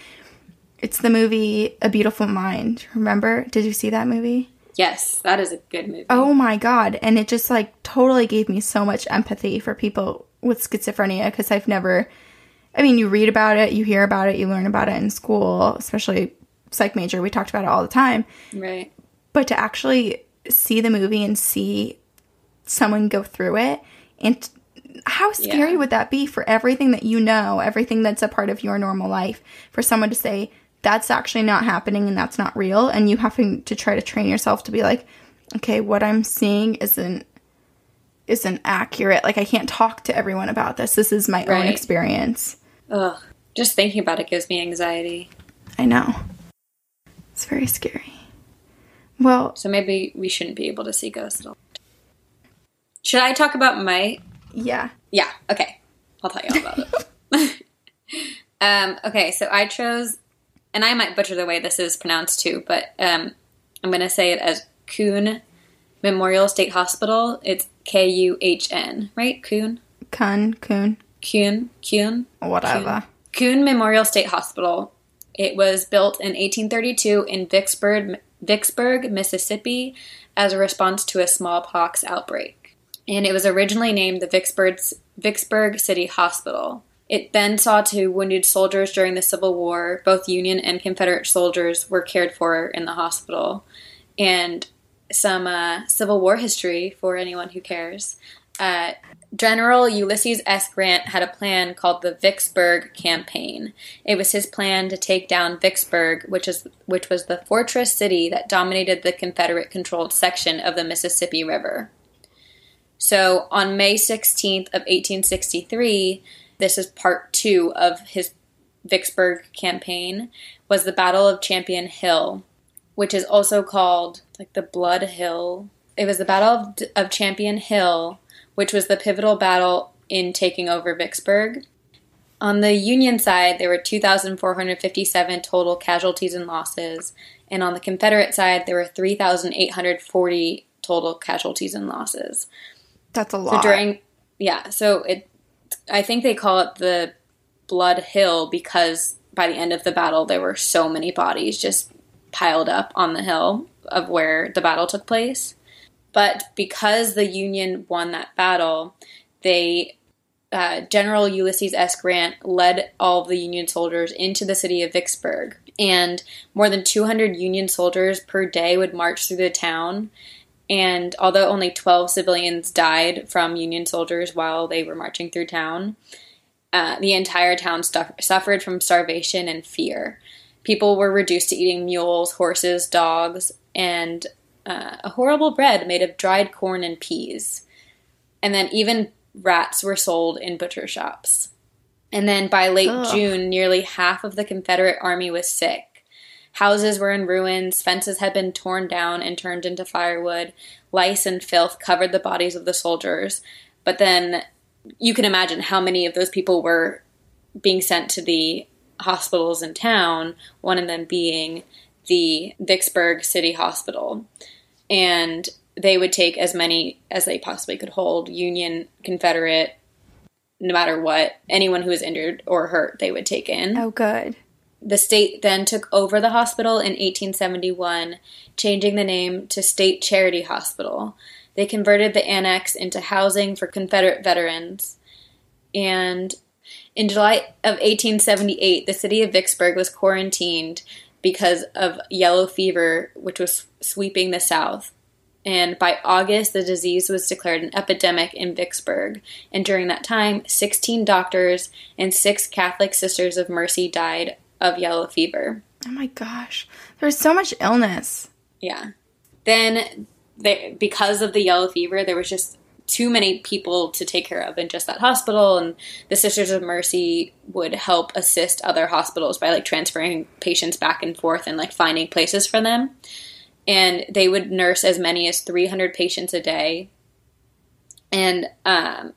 it's the movie A Beautiful Mind. Remember? Did you see that movie? Yes, that is a good movie. Oh my god. And it just like totally gave me so much empathy for people with schizophrenia because I've never I mean, you read about it, you hear about it, you learn about it in school, especially psych major. We talked about it all the time. Right. But to actually see the movie and see someone go through it and how scary Yeah. would that be for everything that you know, everything that's a part of your normal life, for someone to say that's actually not happening and that's not real, and you having to try to train yourself to be like, okay, what I'm seeing isn't isn't accurate. Like I can't talk to everyone about this. This is my own experience. Ugh. Just thinking about it gives me anxiety. I know. It's very scary. Well, So maybe we shouldn't be able to see ghosts at all. Should I talk about my yeah. Yeah, okay. I'll tell you all about it. um, okay, so I chose, and I might butcher the way this is pronounced too, but um, I'm going to say it as Kuhn Memorial State Hospital. It's K U H N, right? Kuhn? Kun, Kun, Kuhn? Kuhn? whatever. Kuhn Memorial State Hospital. It was built in 1832 in Vicksburg, Vicksburg, Mississippi, as a response to a smallpox outbreak. And it was originally named the Vicksburg, Vicksburg City Hospital. It then saw to wounded soldiers during the Civil War. Both Union and Confederate soldiers were cared for in the hospital. And some uh, Civil War history for anyone who cares. Uh, General Ulysses S. Grant had a plan called the Vicksburg Campaign. It was his plan to take down Vicksburg, which is which was the fortress city that dominated the Confederate-controlled section of the Mississippi River. So, on May 16th of 1863, this is part 2 of his Vicksburg campaign, was the Battle of Champion Hill, which is also called like the Blood Hill. It was the Battle of, of Champion Hill which was the pivotal battle in taking over Vicksburg. On the Union side, there were 2,457 total casualties and losses, and on the Confederate side, there were 3,840 total casualties and losses. That's a lot. So during, yeah, so it, I think they call it the Blood Hill because by the end of the battle, there were so many bodies just piled up on the hill of where the battle took place. But because the Union won that battle, they uh, General Ulysses S. Grant led all of the Union soldiers into the city of Vicksburg, and more than 200 Union soldiers per day would march through the town. And although only 12 civilians died from Union soldiers while they were marching through town, uh, the entire town stuff- suffered from starvation and fear. People were reduced to eating mules, horses, dogs, and uh, a horrible bread made of dried corn and peas. And then even rats were sold in butcher shops. And then by late Ugh. June, nearly half of the Confederate army was sick. Houses were in ruins, fences had been torn down and turned into firewood, lice and filth covered the bodies of the soldiers. But then you can imagine how many of those people were being sent to the hospitals in town, one of them being the Vicksburg City Hospital and they would take as many as they possibly could hold Union, Confederate, no matter what, anyone who was injured or hurt, they would take in. Oh, good. The state then took over the hospital in 1871, changing the name to State Charity Hospital. They converted the annex into housing for Confederate veterans. And in July of 1878, the city of Vicksburg was quarantined because of yellow fever, which was sweeping the South. And by August, the disease was declared an epidemic in Vicksburg. And during that time, 16 doctors and six Catholic Sisters of Mercy died of yellow fever. Oh my gosh. There's so much illness. Yeah. Then, they, because of the yellow fever, there was just too many people to take care of in just that hospital and the sisters of mercy would help assist other hospitals by like transferring patients back and forth and like finding places for them and they would nurse as many as 300 patients a day and um,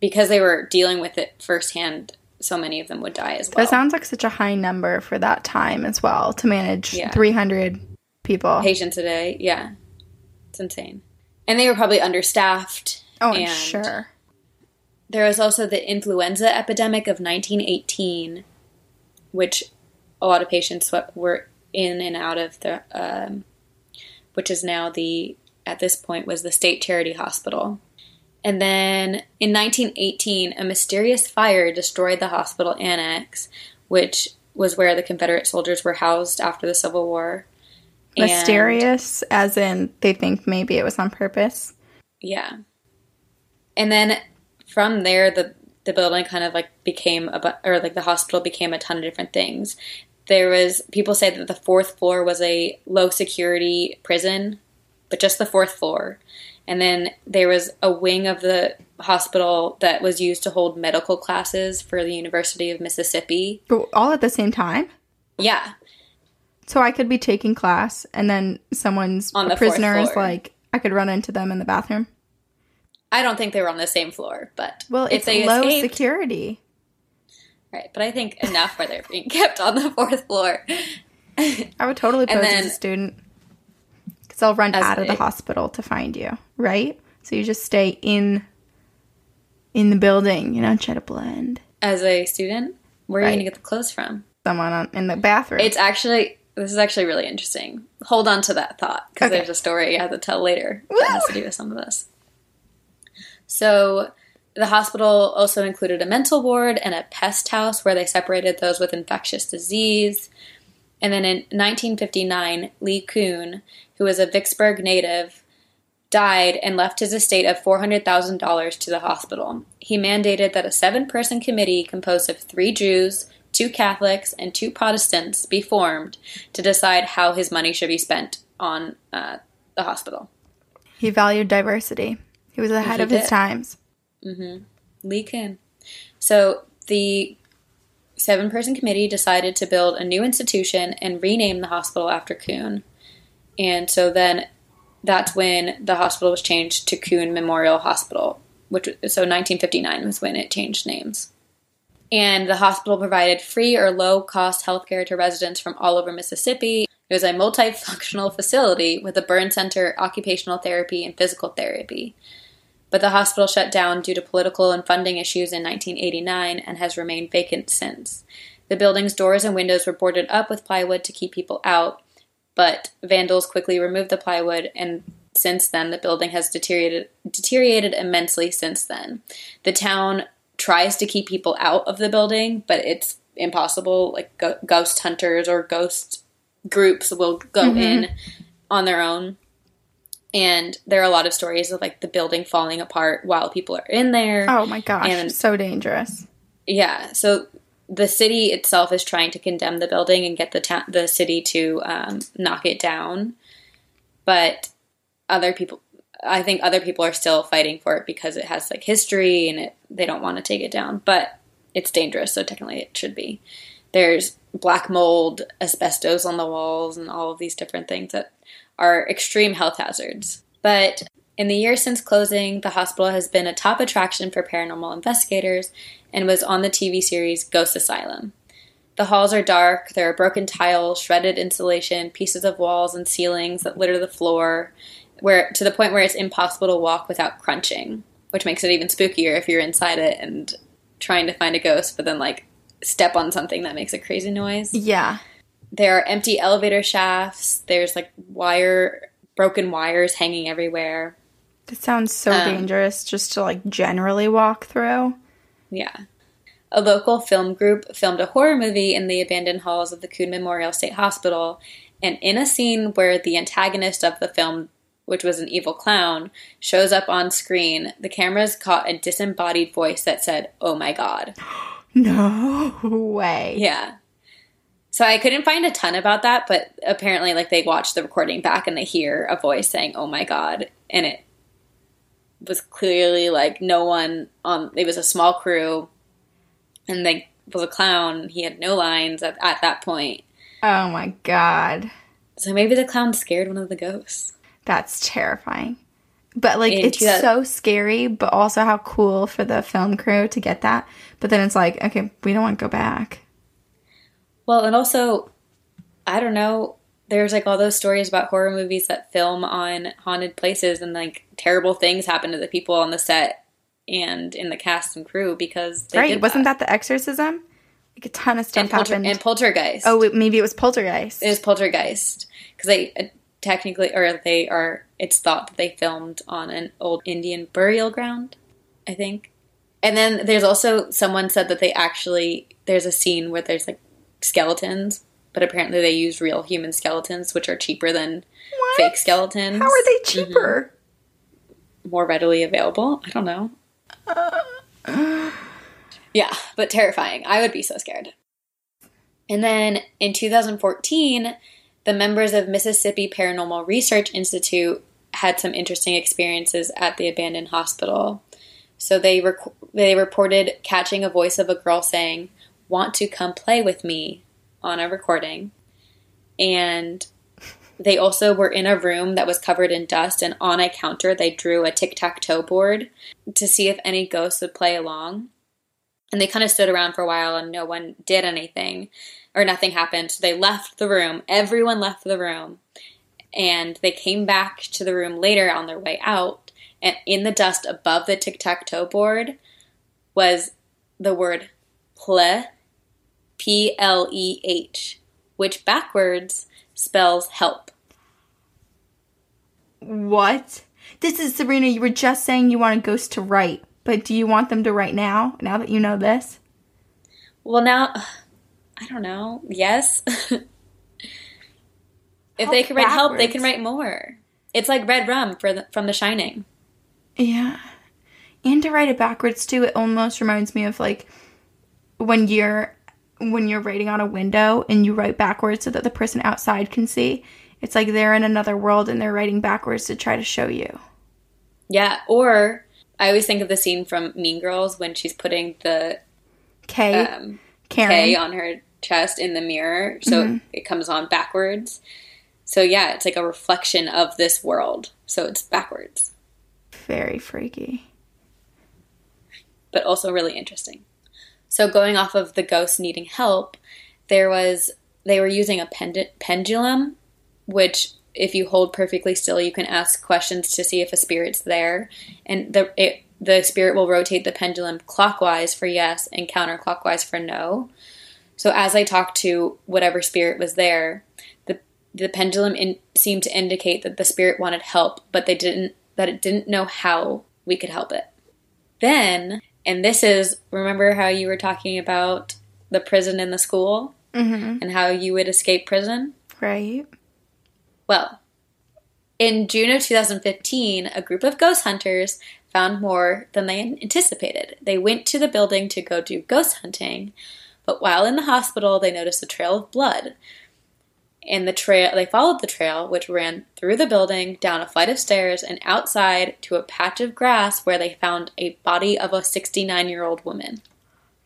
because they were dealing with it firsthand so many of them would die as well that sounds like such a high number for that time as well to manage yeah. 300 people patients a day yeah it's insane and they were probably understaffed. Oh, sure. There was also the influenza epidemic of 1918, which a lot of patients were in and out of the, um, which is now the at this point was the state charity hospital. And then in 1918, a mysterious fire destroyed the hospital annex, which was where the Confederate soldiers were housed after the Civil War. Mysterious, and, as in they think maybe it was on purpose. Yeah. And then from there, the the building kind of like became a or like the hospital became a ton of different things. There was people say that the fourth floor was a low security prison, but just the fourth floor. And then there was a wing of the hospital that was used to hold medical classes for the University of Mississippi. But all at the same time? Yeah. So I could be taking class and then someone's on the prisoner is like I could run into them in the bathroom. I don't think they were on the same floor, but well, it's they low escaped, security. Right, but I think enough where they're being kept on the fourth floor. I would totally pose then, as a student because I'll run out of the hospital to find you, right? So you just stay in in the building, you know, try to blend. As a student? Where are you going to get the clothes from? Someone on, in the bathroom. It's actually this is actually really interesting. Hold on to that thought because Okay. there's a story I have to tell later that has to do with some of this. So, the hospital also included a mental ward and a pest house where they separated those with infectious disease. And then in 1959, Lee Kuhn, who was a Vicksburg native, died and left his estate of $400,000 to the hospital. He mandated that a seven person committee composed of three Jews, two Catholics, and two Protestants be formed to decide how his money should be spent on uh, the hospital. he valued diversity. He was ahead He of his did. times. Lee Kuhn. So the seven person committee decided to build a new institution and rename the hospital after Kuhn. And so then that's when the hospital was changed to Kuhn Memorial Hospital, which so 1959 was when it changed names. And the hospital provided free or low cost healthcare to residents from all over Mississippi. It was a multifunctional facility with a burn center, occupational therapy, and physical therapy but the hospital shut down due to political and funding issues in 1989 and has remained vacant since. The building's doors and windows were boarded up with plywood to keep people out, but vandals quickly removed the plywood and since then the building has deteriorated deteriorated immensely since then. The town tries to keep people out of the building, but it's impossible like go- ghost hunters or ghost groups will go mm-hmm. in on their own and there are a lot of stories of like the building falling apart while people are in there. Oh my gosh, And- so dangerous. Yeah, so the city itself is trying to condemn the building and get the ta- the city to um, knock it down, but other people, I think other people are still fighting for it because it has like history and it they don't want to take it down, but it's dangerous, so technically it should be. There's black mold, asbestos on the walls, and all of these different things that are extreme health hazards. But in the years since closing, the hospital has been a top attraction for paranormal investigators and was on the TV series Ghost Asylum. The halls are dark, there are broken tiles, shredded insulation, pieces of walls and ceilings that litter the floor, where to the point where it's impossible to walk without crunching, which makes it even spookier if you're inside it and trying to find a ghost, but then like step on something that makes a crazy noise. Yeah. There are empty elevator shafts. There's like wire, broken wires hanging everywhere. That sounds so Um, dangerous just to like generally walk through. Yeah. A local film group filmed a horror movie in the abandoned halls of the Kuhn Memorial State Hospital, and in a scene where the antagonist of the film, which was an evil clown, shows up on screen, the cameras caught a disembodied voice that said, Oh my god. No way. Yeah. So I couldn't find a ton about that, but apparently, like, they watch the recording back and they hear a voice saying, Oh my god. And it was clearly like no one on, it was a small crew, and they was a clown. He had no lines at, at that point. Oh my god. So maybe the clown scared one of the ghosts. That's terrifying. But like In it's 2000 so scary, but also how cool for the film crew to get that. But then it's like, okay, we don't want to go back. Well, and also, I don't know. There's like all those stories about horror movies that film on haunted places, and like terrible things happen to the people on the set and in the cast and crew because they right? Wasn't that. the exorcism? Like a ton of stuff and, polter- happened. and poltergeist? oh, maybe it was poltergeist. it was poltergeist because they uh, technically, or they are. It's thought that they filmed on an old Indian burial ground. I think. And then there's also someone said that they actually there's a scene where there's like skeletons, but apparently they use real human skeletons, which are cheaper than What? fake skeletons. How are they mm-hmm. cheaper? more readily available? I don't know. Uh. yeah, but terrifying. I would be so scared. And then in 2014, the members of Mississippi Paranormal Research Institute had some interesting experiences at the abandoned hospital. So they rec- they reported catching a voice of a girl saying, "Want to come play with me?" On a recording. And they also were in a room that was covered in dust and on a counter they drew a tic-tac-toe board to see if any ghosts would play along. And they kind of stood around for a while and no one did anything or nothing happened. So they left the room. Everyone left the room. And they came back to the room later on their way out. And in the dust above the tic tac toe board was the word ple P L E H, which backwards spells help. What? This is Sabrina. You were just saying you want a ghost to write, but do you want them to write now? Now that you know this, Well, now, uh, I don't know. Yes. if they can write help, they can write more. It's like red rum for the, from The Shining. yeah. And to write it backwards too, it almost reminds me of like when you're when you're writing on a window and you write backwards so that the person outside can see. It's like they're in another world and they're writing backwards to try to show you. Yeah. Or I always think of the scene from Mean Girls when she's putting the K, um, Karen. K on her chest in the mirror, so it comes on backwards. So yeah, it's like a reflection of this world. So it's backwards, Very freaky. but also really interesting. So going off of the ghost needing help, there was they were using a pend- pendulum, which if you hold perfectly still, you can ask questions to see if a spirit's there, and the it, the spirit will rotate the pendulum clockwise for yes and counterclockwise for no. So as I talked to whatever spirit was there, the the pendulum in, seemed to indicate that the spirit wanted help, but they didn't that it didn't know how we could help it. Then, and this is remember how you were talking about the prison and the school Mm-hmm. and how you would escape prison? Right. Well, in June of 2015, a group of ghost hunters found more than they anticipated. They went to the building to go do ghost hunting, but while in the hospital, they noticed a trail of blood. And the trail, they followed the trail, which ran through the building, down a flight of stairs, and outside to a patch of grass where they found a body of a 69 year old woman.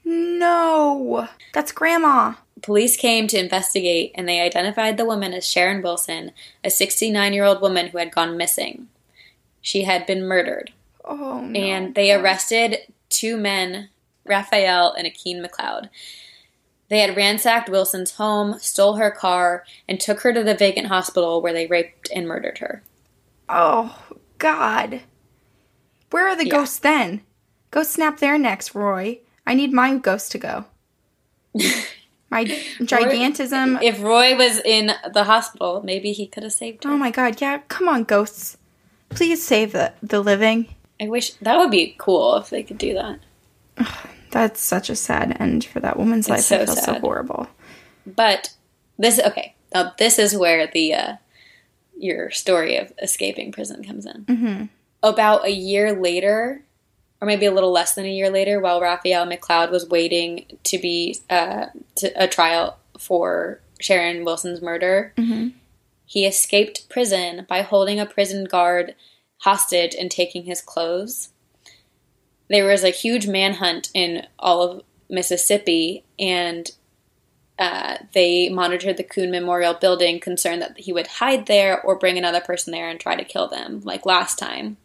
No, that's grandma. Police came to investigate and they identified the woman as Sharon Wilson, a 69 year old woman who had gone missing. She had been murdered. Oh no. And they arrested two men, Raphael and Akeen McLeod. They had ransacked Wilson's home, stole her car, and took her to the vacant hospital where they raped and murdered her. Oh God. Where are the Yeah. ghosts then? Go snap their necks, Roy. I need my ghost to go. My gigantism. If Roy was in the hospital, maybe he could have saved her. Oh my God. Yeah. Come on, ghosts. Please save the the living. I wish that would be cool if they could do that. That's such a sad end for that woman's life. so I feel so horrible. But this okay. Now this is where the uh, your story of escaping prison comes in. Mm-hmm. About a year later, or maybe a little less than a year later, while Raphael McLeod was waiting to be uh, to a trial for Sharon Wilson's murder, Mhm. he escaped prison by holding a prison guard hostage and taking his clothes. There was a huge manhunt in all of Mississippi, and uh, they monitored the Kuhn Memorial Building, concerned that he would hide there or bring another person there and try to kill them, like last time.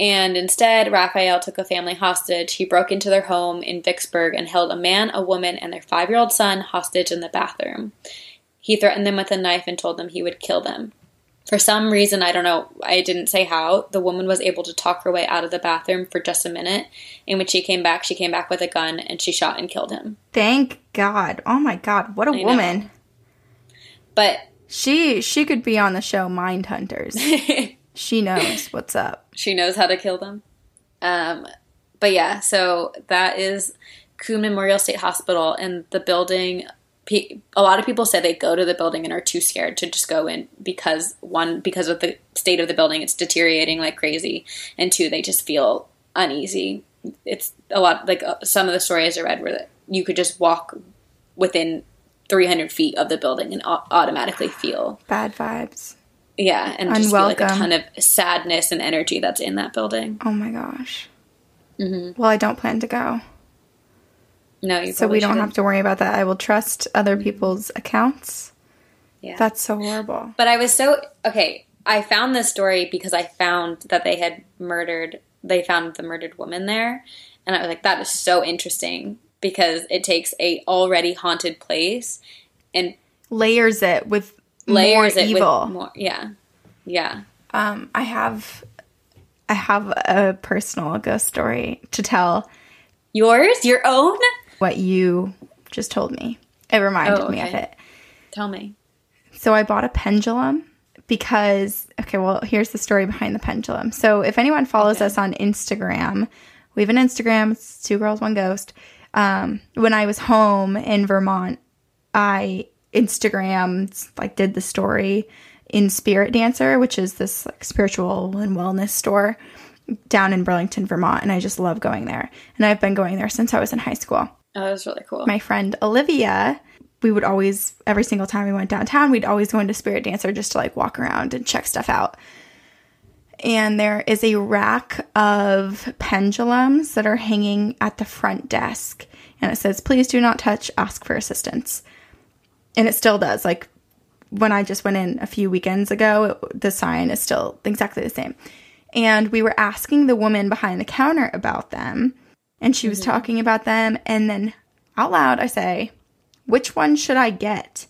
And instead, Raphael took a family hostage. He broke into their home in Vicksburg and held a man, a woman, and their five year old son hostage in the bathroom. He threatened them with a knife and told them he would kill them. For some reason, I don't know, I didn't say how, the woman was able to talk her way out of the bathroom for just a minute. And when she came back, she came back with a gun and she shot and killed him. Thank God. Oh my God. What a I know. woman. But She she could be on the show Mind Hunters. she knows what's up. she knows how to kill them. Um, but yeah, so that is Kuhn Memorial State Hospital, and the building. Pe- A lot of people say they go to the building and are too scared to just go in because one, because of the state of the building, it's deteriorating like crazy, and two, they just feel uneasy. It's a lot like uh, some of the stories I read where that you could just walk within 300 feet of the building and au- automatically feel Bad vibes. yeah, and just feel like a ton of sadness and energy that's in that building. Oh my gosh. Mm-hmm. Well, I don't plan to go. No, you So we don't shouldn't. have to worry about that. I will trust other people's accounts. Yeah. That's so horrible. But I was so okay. I found this story because I found that they had murdered. They found the murdered woman there, and I was like, "That is so interesting." Because it takes a already haunted place and Layers it with layers more it evil. with more. Yeah, yeah. Um, I have, I have a personal ghost story to tell. Yours, your own. What you just told me. It reminded Oh, me of it. Tell me. So I bought a pendulum because, okay, well, here's the story behind the pendulum. So if anyone follows Okay. us on Instagram, we have an Instagram, it's Two Girls, One Ghost. Um, when I was home in Vermont, I Instagrammed, like, did the story in Spirit Dancer, which is this like spiritual and wellness store down in Burlington, Vermont. And I just love going there. And I've been going there since I was in high school Oh, that was really cool. my friend Olivia, we would always, every single time we went downtown, we'd always go into Spirit Dancer just to like walk around and check stuff out. And there is a rack of pendulums that are hanging at the front desk. And it says, please do not touch, ask for assistance. And it still does. Like when I just went in a few weekends ago, it, the sign is still exactly the same. And we were asking the woman behind the counter about them. And she was mm-hmm. talking about them. And then out loud, I say, which one should I get?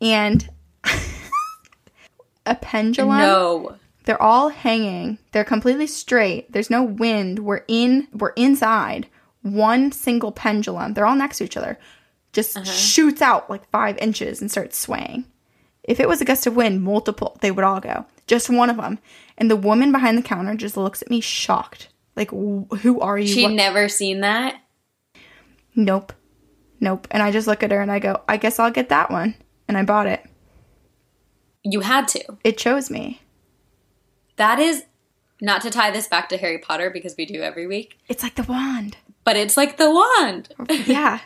And a pendulum. no. They're all hanging. They're completely straight. There's no wind. We're in we're inside. One single pendulum. They're all next to each other. Just uh-huh. shoots out like five inches and starts swaying. If it was a gust of wind, multiple, they would all go. Just one of them. And the woman behind the counter just looks at me shocked. Like, "Wh- who are you? She'd What- never seen that. Nope. Nope. And I just look at her and I go, I guess I'll get that one. And I bought it. You had to. It chose me. That is not to tie this back to Harry Potter because we do every week, It's like the wand. but it's like the wand. yeah.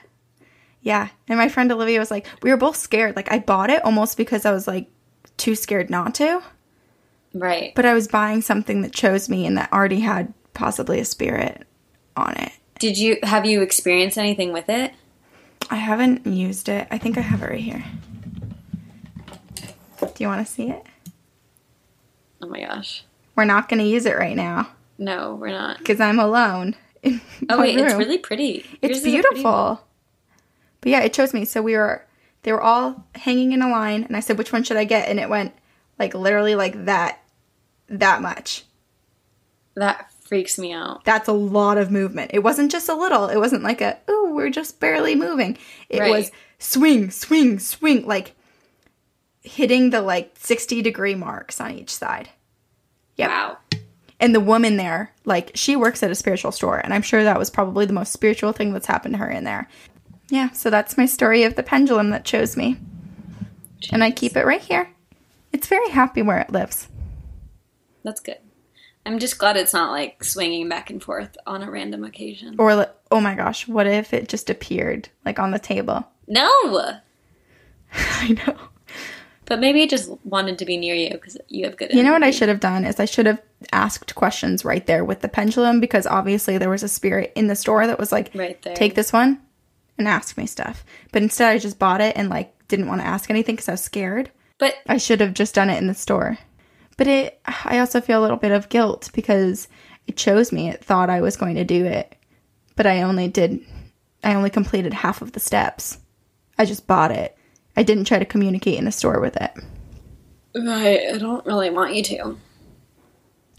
Yeah. And my friend Olivia was like, we were both scared. Like, I bought it almost because I was like too scared not to. Right. But I was buying something that chose me and that already had possibly a spirit on it. Did you have you experienced anything with it? I haven't used it. I think I have it right here. Do you want to see it? Oh my gosh. We're not going to use it right now No, we're not. because I'm alone. in Oh wait, it's really pretty. It's a pretty beautiful. But yeah, it chose me. So we were they were all hanging in a line and I said which one should I get and it went like literally like that that much. That freaks me out. That's a lot of movement. It wasn't just a little. It wasn't like a oh, we're just barely moving. It Right. was swing, swing, swing like hitting the like 60 degree marks on each side. Yep. Wow. And the woman there, like, she works at a spiritual store, and I'm sure that was probably the most spiritual thing that's happened to her in there. Yeah, so that's my story of the pendulum that chose me. And I keep it right here. It's very happy where it lives. That's good. I'm just glad it's not like swinging back and forth on a random occasion. Or, li- oh my gosh, what if it just appeared, like, on the table? No, I know. but maybe it just wanted to be near you because you have good. You know what I should have done is I should have asked questions right there with the pendulum because obviously there was a spirit in the store that was like, Right there. take this one and ask me stuff. But instead, I just bought it and like didn't want to ask anything because I was scared. But I should have just done it in the store. But it, I also feel a little bit of guilt because it chose me. It thought I was going to do it, but I only did. I only completed half of the steps. I just bought it. I didn't try to communicate in the store with it. right, I don't really want you to.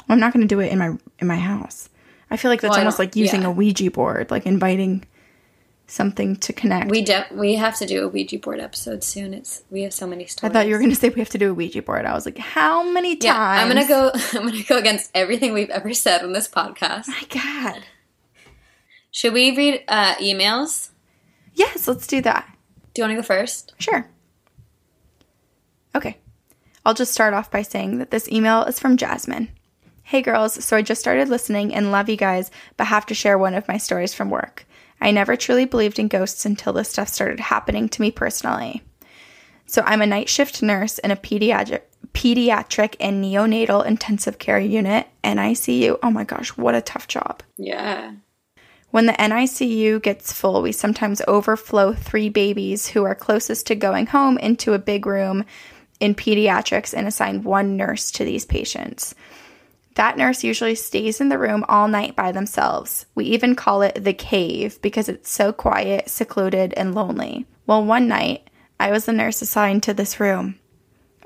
I'm not going to do it in my in my house. I feel like that's Well, almost like using yeah. a Ouija board, like inviting something to connect. We de- we have to do a Ouija board episode soon. It's we have so many stories. I thought you were going to say we have to do a Ouija board. I was like, how many times? Yeah, I'm gonna go. I'm gonna go against everything we've ever said on this podcast. My God. Should we read uh, emails? Yes, let's do that. Do you want to go first? Sure. Okay. I'll just start off by saying that this email is from Jasmine. Hey girls, so I just started listening and love you guys, but have to share one of my stories from work. I never truly believed in ghosts until this stuff started happening to me personally. So I'm a night shift nurse in a pediatric pediatric and neonatal intensive care unit, NICU. Oh my gosh, what a tough job. Yeah. When the NICU gets full, we sometimes overflow three babies who are closest to going home into a big room in pediatrics and assign one nurse to these patients. That nurse usually stays in the room all night by themselves. We even call it the cave because it's so quiet, secluded, and lonely. Well, one night, I was the nurse assigned to this room.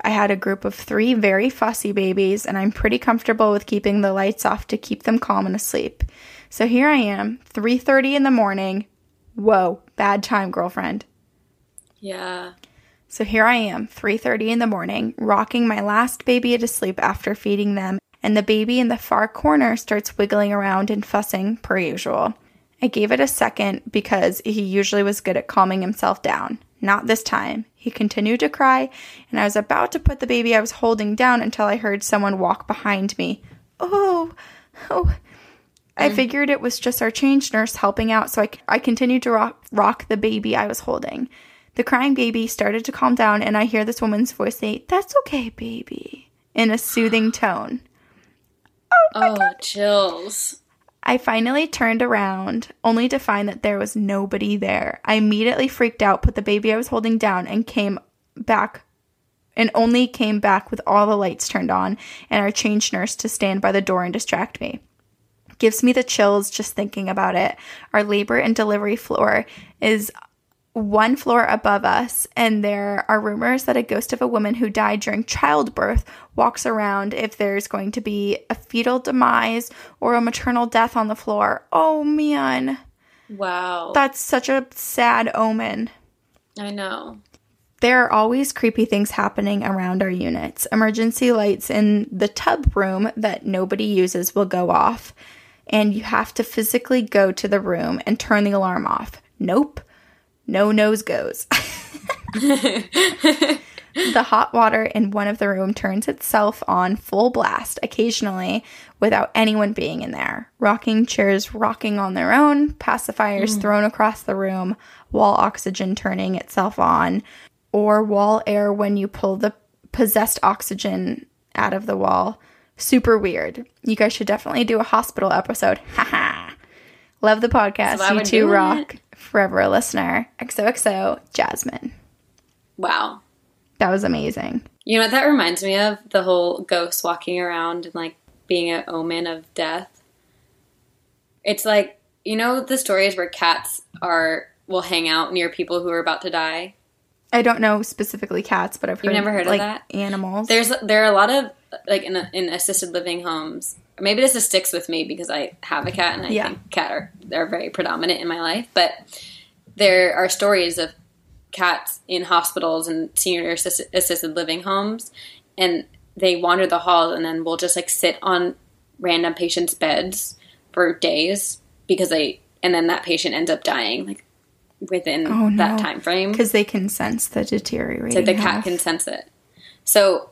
I had a group of three very fussy babies, and I'm pretty comfortable with keeping the lights off to keep them calm and asleep. So here I am, 3:30 in the morning. Whoa, Bad time, girlfriend. Yeah. So here I am, 3:30 in the morning, rocking my last baby to sleep after feeding them, and the baby in the far corner starts wiggling around and fussing per usual. I gave it a second because he usually was good at calming himself down. Not this time. He continued to cry, and I was about to put the baby I was holding down until I heard someone walk behind me. Oh, oh. I mm. figured it was just our change nurse helping out, so I, I continued to rock, rock the baby I was holding. The crying baby started to calm down, and I hear this woman's voice say, That's okay, baby, in a soothing tone. Oh, oh, chills. I finally turned around, only to find that there was nobody there. I immediately freaked out, put the baby I was holding down, and came back and only came back with all the lights turned on and our change nurse to stand by the door and distract me. Gives me the chills just thinking about it. Our labor and delivery floor is one floor above us, and there are rumors that a ghost of a woman who died during childbirth walks around if there's going to be a fetal demise or a maternal death on the floor. Oh man, Wow. that's such a sad omen. I know. There are always creepy things happening around our units. Emergency lights in the tub room that nobody uses will go off, and you have to physically go to the room and turn the alarm off. Nope. No nose goes. the hot water in one of the room turns itself on full blast occasionally without anyone being in there. Rocking chairs rocking on their own, pacifiers thrown across the room, wall oxygen turning itself on, or wall air when you pull the possessed oxygen out of the wall. Super weird. You guys should definitely do a hospital episode. Haha. Love the podcast. So you two rock. Forever a listener. XOXO Jasmine. Wow. That was amazing. You know what that reminds me of? The whole ghost walking around and like being an omen of death. It's like, you know, the stories where cats are will hang out near people who are about to die. I don't know specifically cats, but I've heard You've never heard of that? animals. There's there are a lot of like in in assisted living homes. Maybe this just sticks with me because I have a cat and I Yeah. think cat are they're very predominant in my life. But there are stories of cats in hospitals and senior assist- assisted living homes, and they wander the halls and then will just like sit on random patients' beds for days because they and then that patient ends up dying like within Oh, no. that time frame. because they can sense the deterioration. Like the cat health. can sense it. So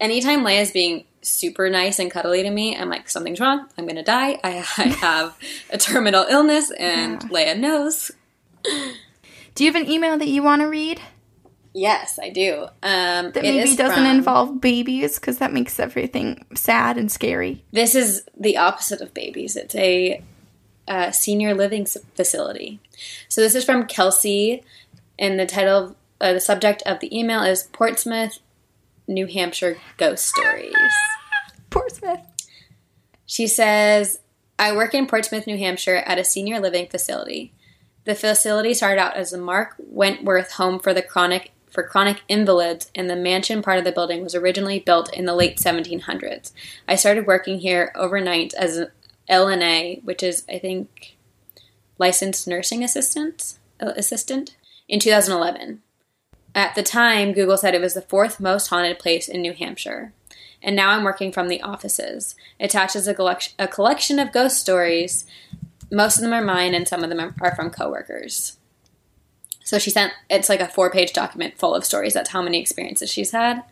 anytime Leia is being super nice and cuddly to me, I'm like, something's wrong. I'm gonna die. I, I have a terminal illness, and Leia knows. Do you have an email that you want to read Yes, I do. Um, that it maybe doesn't from- involve babies? Because that makes everything sad and scary. This is the opposite of babies. It's a uh, senior living facility. So this is from Kelsey, and the title, uh, the subject of the email is Portsmouth, New Hampshire ghost stories. Portsmouth. She says, I work in Portsmouth, New Hampshire at a senior living facility. The facility started out as a Mark Wentworth home for the chronic for chronic invalids, and the mansion part of the building was originally built in the late 1700s. I started working here overnight as an LNA, which is I think licensed nursing assistant uh, assistant in 2011. At the time, Google said it was the fourth most haunted place in New Hampshire and now I'm working from the offices. It is a collection, a collection of ghost stories. Most of them are mine, and some of them are- are from coworkers. So she sent it's like a four page document full of stories. That's how many experiences she's had.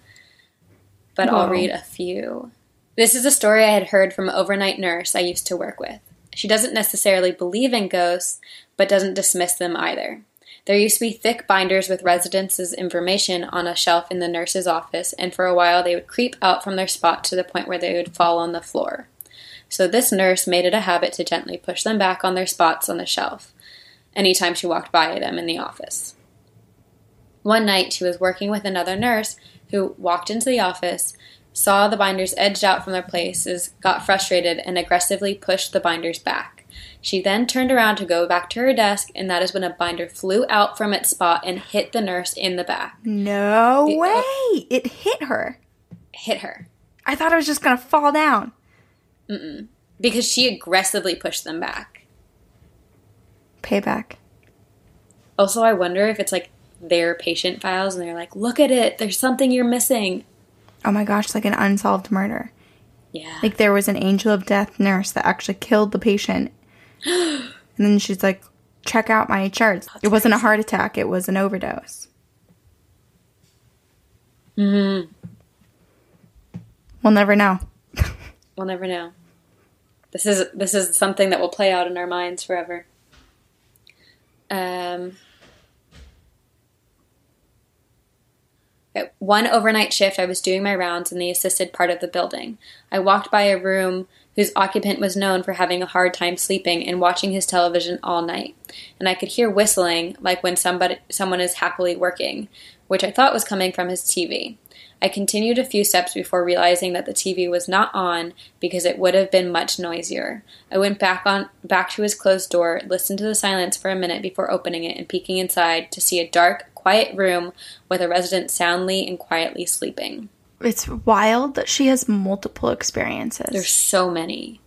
But I'll read a few. This is a story I had heard from an overnight nurse I used to work with. She doesn't necessarily believe in ghosts, but doesn't dismiss them either. There used to be thick binders with residents' information on a shelf in the nurse's office, and for a while they would creep out from their spot to the point where they would fall on the floor. So this nurse made it a habit to gently push them back on their spots on the shelf anytime she walked by them in the office. One night she was working with another nurse who walked into the office, saw the binders edged out from their places, got frustrated, and aggressively pushed the binders back. She then turned around to go back to her desk, and that is when a binder flew out from its spot and hit the nurse in the back. No The- way! It hit her. Hit her. I thought it was just gonna fall down. Mm-mm. Because she aggressively pushed them back. Payback. Also, I wonder if it's like their patient files and they're like, look at it, there's something you're missing. Oh my gosh, like an unsolved murder. Yeah. Like there was an angel of death nurse that actually killed the patient. And then she's like, check out my charts. it wasn't a heart attack, it was an overdose. Mhm. We'll never know. We'll never know. This is this is something that will play out in our minds forever. Um, one overnight shift, I was doing my rounds in the assisted part of the building. I walked by a room whose occupant was known for having a hard time sleeping and watching his television all night, and I could hear whistling like when somebody someone is happily working, which I thought was coming from his TV. I continued a few steps before realizing that the TV was not on because it would have been much noisier. I went back on back to his closed door, listened to the silence for a minute before opening it and peeking inside to see a dark, quiet room with a resident soundly and quietly sleeping. It's wild that she has multiple experiences. There's so many.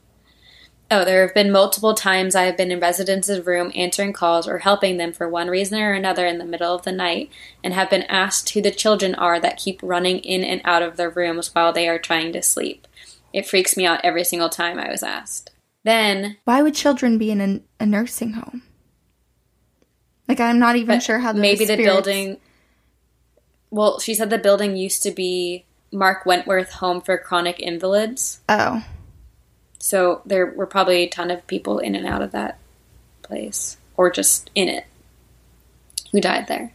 Oh, there have been multiple times I have been in residents' room answering calls or helping them for one reason or another in the middle of the night and have been asked who the children are that keep running in and out of their rooms while they are trying to sleep. It freaks me out every single time I was asked. Then, Why would children be in a, a nursing home? Like I'm not even sure how the maybe the building. Well, she said the building used to be Mark Wentworth Home for Chronic Invalids. Oh, So there were probably a ton of people in and out of that place, or just in it, who died there.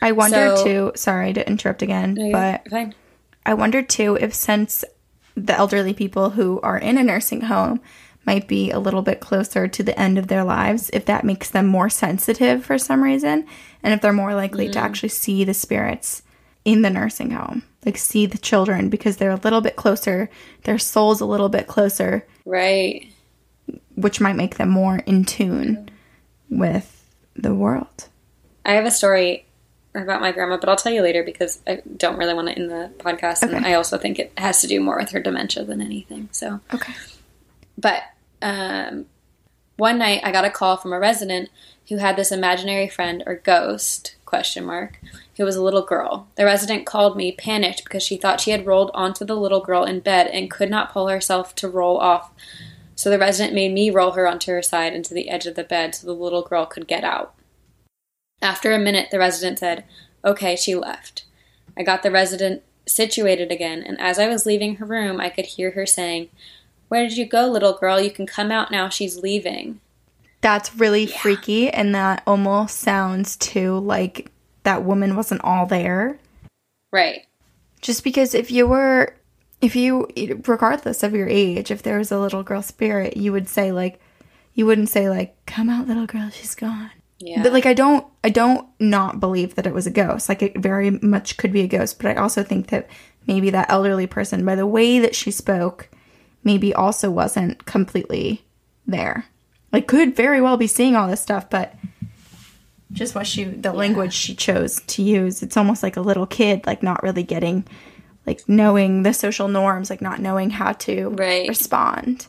I wonder So- too. Sorry to interrupt again, No, but fine. I wonder too if since the elderly people who are in a nursing home might be a little bit closer to the end of their lives, if that makes them more sensitive for some reason, and if they're more likely to mm-hmm. actually see the spirits in the nursing home, like see the children because they're a little bit closer, their soul's a little bit closer, Right. which might make them more in tune with the world. I have a story about my grandma, but I'll tell you later because I don't really want it in the podcast, and I also think it has to do more with her dementia than anything. So, Okay. but um, one night I got a call from a resident who had this imaginary friend or ghost question mark who was a little girl. The resident called me panicked because she thought she had rolled onto the little girl in bed and could not pull herself to roll off. So the resident made me roll her onto her side into the edge of the bed so the little girl could get out. After a minute, the resident said, Okay, she left. I got the resident situated again, and as I was leaving her room, I could hear her saying, Where did you go, little girl? You can come out now. She's leaving. That's really freaky, and that almost sounds too like that woman wasn't all there. Right. Just because if you were, if you, regardless of your age, if there was a little girl spirit, you would say, like, you wouldn't say, like, come out, little girl, she's gone. Yeah. But, like, I don't, I don't not believe that it was a ghost. Like, it very much could be a ghost, but I also think that maybe that elderly person, by the way that she spoke, maybe also wasn't completely there. Like, could very well be seeing all this stuff, but just what she the language she chose to use it's almost like a little kid like not really getting like knowing the social norms like not knowing how to Right. respond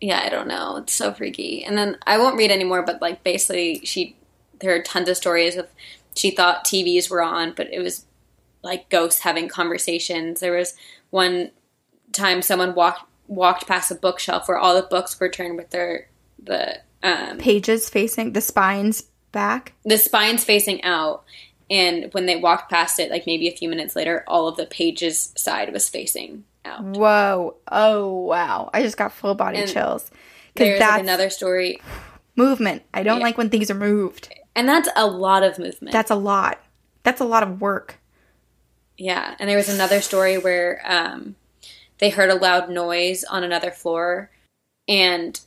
yeah, I don't know. It's so freaky. And then I won't read anymore, but like basically, she there are tons of stories of she thought TVs were on, but it was like ghosts having conversations. There was one time someone walked walked past a bookshelf where all the books were turned with their the um, pages facing the spines back? the spines facing out. And when they walked past it, like maybe a few minutes later, all of the pages side was facing out. whoa. Oh wow. I just got full body And chills. Because There's that's like another story, movement. I don't Yeah. like when things are moved. And that's a lot of movement. that's a lot. That's a lot of work. Yeah, and there was another story where um, they heard a loud noise on another floor, and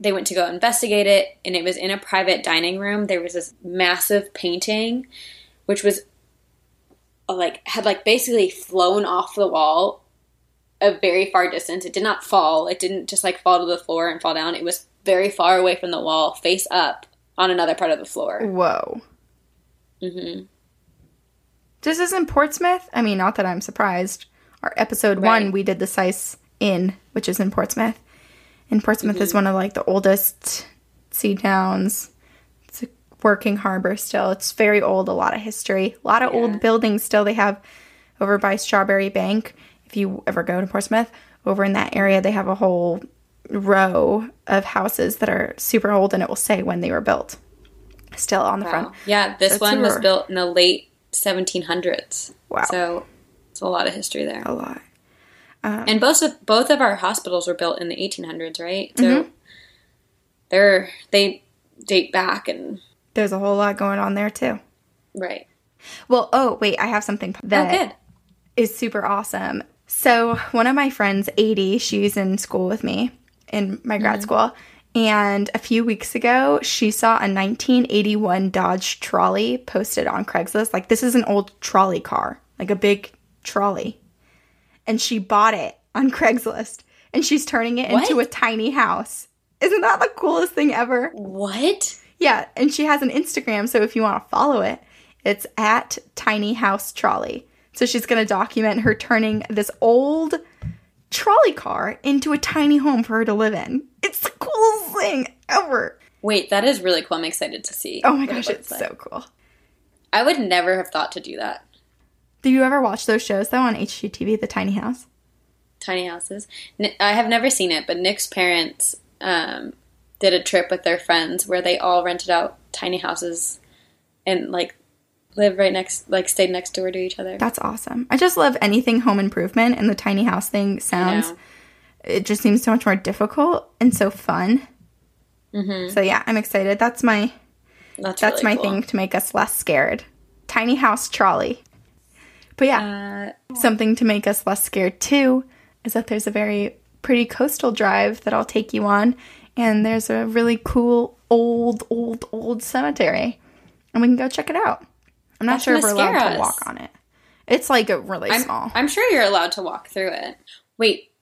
they went to go investigate it. And it was in a private dining room. There was this massive painting, which was uh, like had like basically flown off the wall a very far distance. It did not fall. It didn't just like fall to the floor and fall down. It was very far away from the wall, face up on another part of the floor. whoa hmm this is in portsmouth i mean not that i'm surprised our episode Right. one we did the Sise Inn which is in portsmouth and portsmouth Mm-hmm. is one of like the oldest sea towns It's a working harbor still. It's very old, a lot of history, a lot of Yeah. old buildings still they have over by Strawbery Banke. If you ever go to Portsmouth, over in that area, they have a whole row of houses that are super old and it will say when they were built. Still on the front. Yeah, this So one was built in the late 1700s. Wow. So it's a lot of history there. A lot. And both of both of our hospitals were built in the 1800s, right? So Mm-hmm. they're they date back and There's a whole lot going on there too. right. Well, oh, wait, I have something Oh, that good. is super awesome. So, one of my friends, 80, she's in school with me in my grad school. And a few weeks ago, she saw a 1981 Dodge trolley posted on Craigslist. Like, this is an old trolley car, like a big trolley. And she bought it on Craigslist and she's turning it into a tiny house. Isn't that the coolest thing ever? What? Yeah, and she has an Instagram, so if you want to follow it, it's at Tiny House Trolley. So she's going to document her turning this old trolley car into a tiny home for her to live in. It's the coolest thing ever. Wait, that is really cool. I'm excited to see. Oh my what it gosh, it's like. so cool. I would never have thought to do that. Do you ever watch those shows though on HGTV, The Tiny House? Tiny houses. I have never seen it, but Nick's parents um, did a trip with their friends where they all rented out tiny houses and like lived right next, like stayed next door to each other. That's awesome. I just love anything home improvement, and the tiny house thing sounds. It just seems so much more difficult and so fun. Mm-hmm. So yeah, I'm excited. That's my That's That's really my cool. thing to make us less scared. Tiny house trolley. But yeah, Uh, something to make us less scared too is that there's a very pretty coastal drive that I'll take you on, and there's a really cool old, old, old cemetery, and we can go check it out. I'm not sure if we're allowed scare to walk on it. It's like a really I'm, small. I'm sure you're allowed to walk through it. Wait,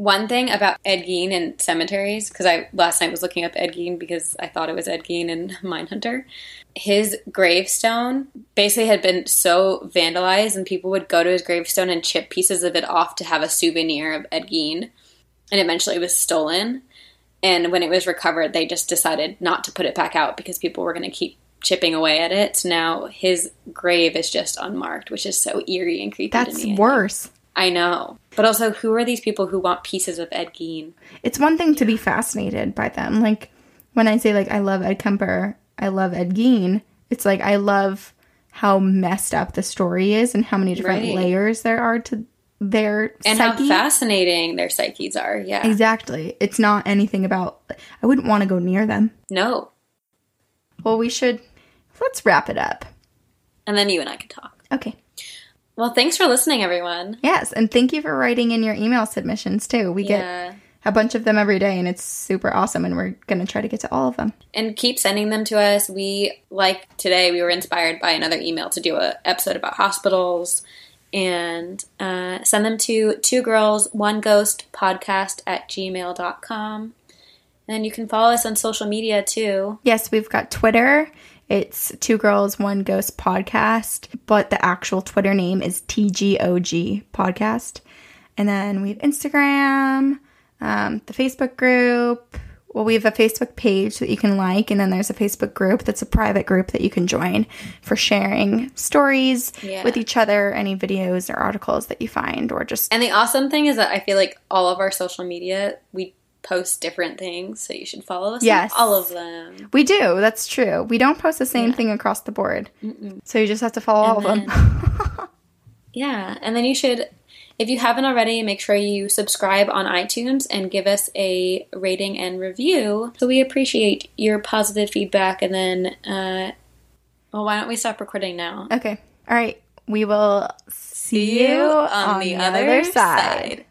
one thing about Ed Gein and cemeteries, because I last night was looking up Ed Gein because I thought it was Ed Gein in Mindhunter. His gravestone basically had been so vandalized, and people would go to his gravestone and chip pieces of it off to have a souvenir of Ed Gein, and eventually it was stolen. And when it was recovered, they just decided not to put it back out because people were going to keep chipping away at it. So now his grave is just unmarked, which is so eerie and creepy That's worse. I know. But also, who are these people who want pieces of Ed Gein? It's one thing to be fascinated by them. Like when I say like I love Ed Kemper, I love Ed Gein. It's like I love how messed up the story is and how many different Right. layers there are to their And psyche. how fascinating their psyches are. Yeah. Exactly. It's not anything about. I wouldn't want to go near them. No. Well, we should. Let's wrap it up. And then you and I can talk. Okay. Well, thanks for listening, everyone. Yes, and thank you for writing in your email submissions too. We get Yeah. a bunch of them every day, and it's super awesome. And we're gonna try to get to all of them. And keep sending them to us. We, like today, we were inspired by another email to do a episode about hospitals. And uh, send them to two girls, one ghost podcast at gmail.com. And you can follow us on social media too. Yes, we've got Twitter. It's Two Girls One Ghost Podcast, but the actual Twitter name is TGOG Podcast. And then we have Instagram, um, the Facebook group. Well, we have a Facebook page that you can like, and then there's a Facebook group that's a private group that you can join for sharing stories Yeah. with each other, any videos or articles that you find, or just And the awesome thing is that I feel like all of our social media, we post different things, so you should follow us Yes. on all of them. we do. That's true. We don't post the same thing across the board, so you just have to follow all And of them. Yeah, and then you should, if you haven't already, make sure you subscribe on iTunes and give us a rating and review. So we appreciate your positive feedback. And then, uh, well, why don't we stop recording now? Okay. All right. We will see, you on, the, other side.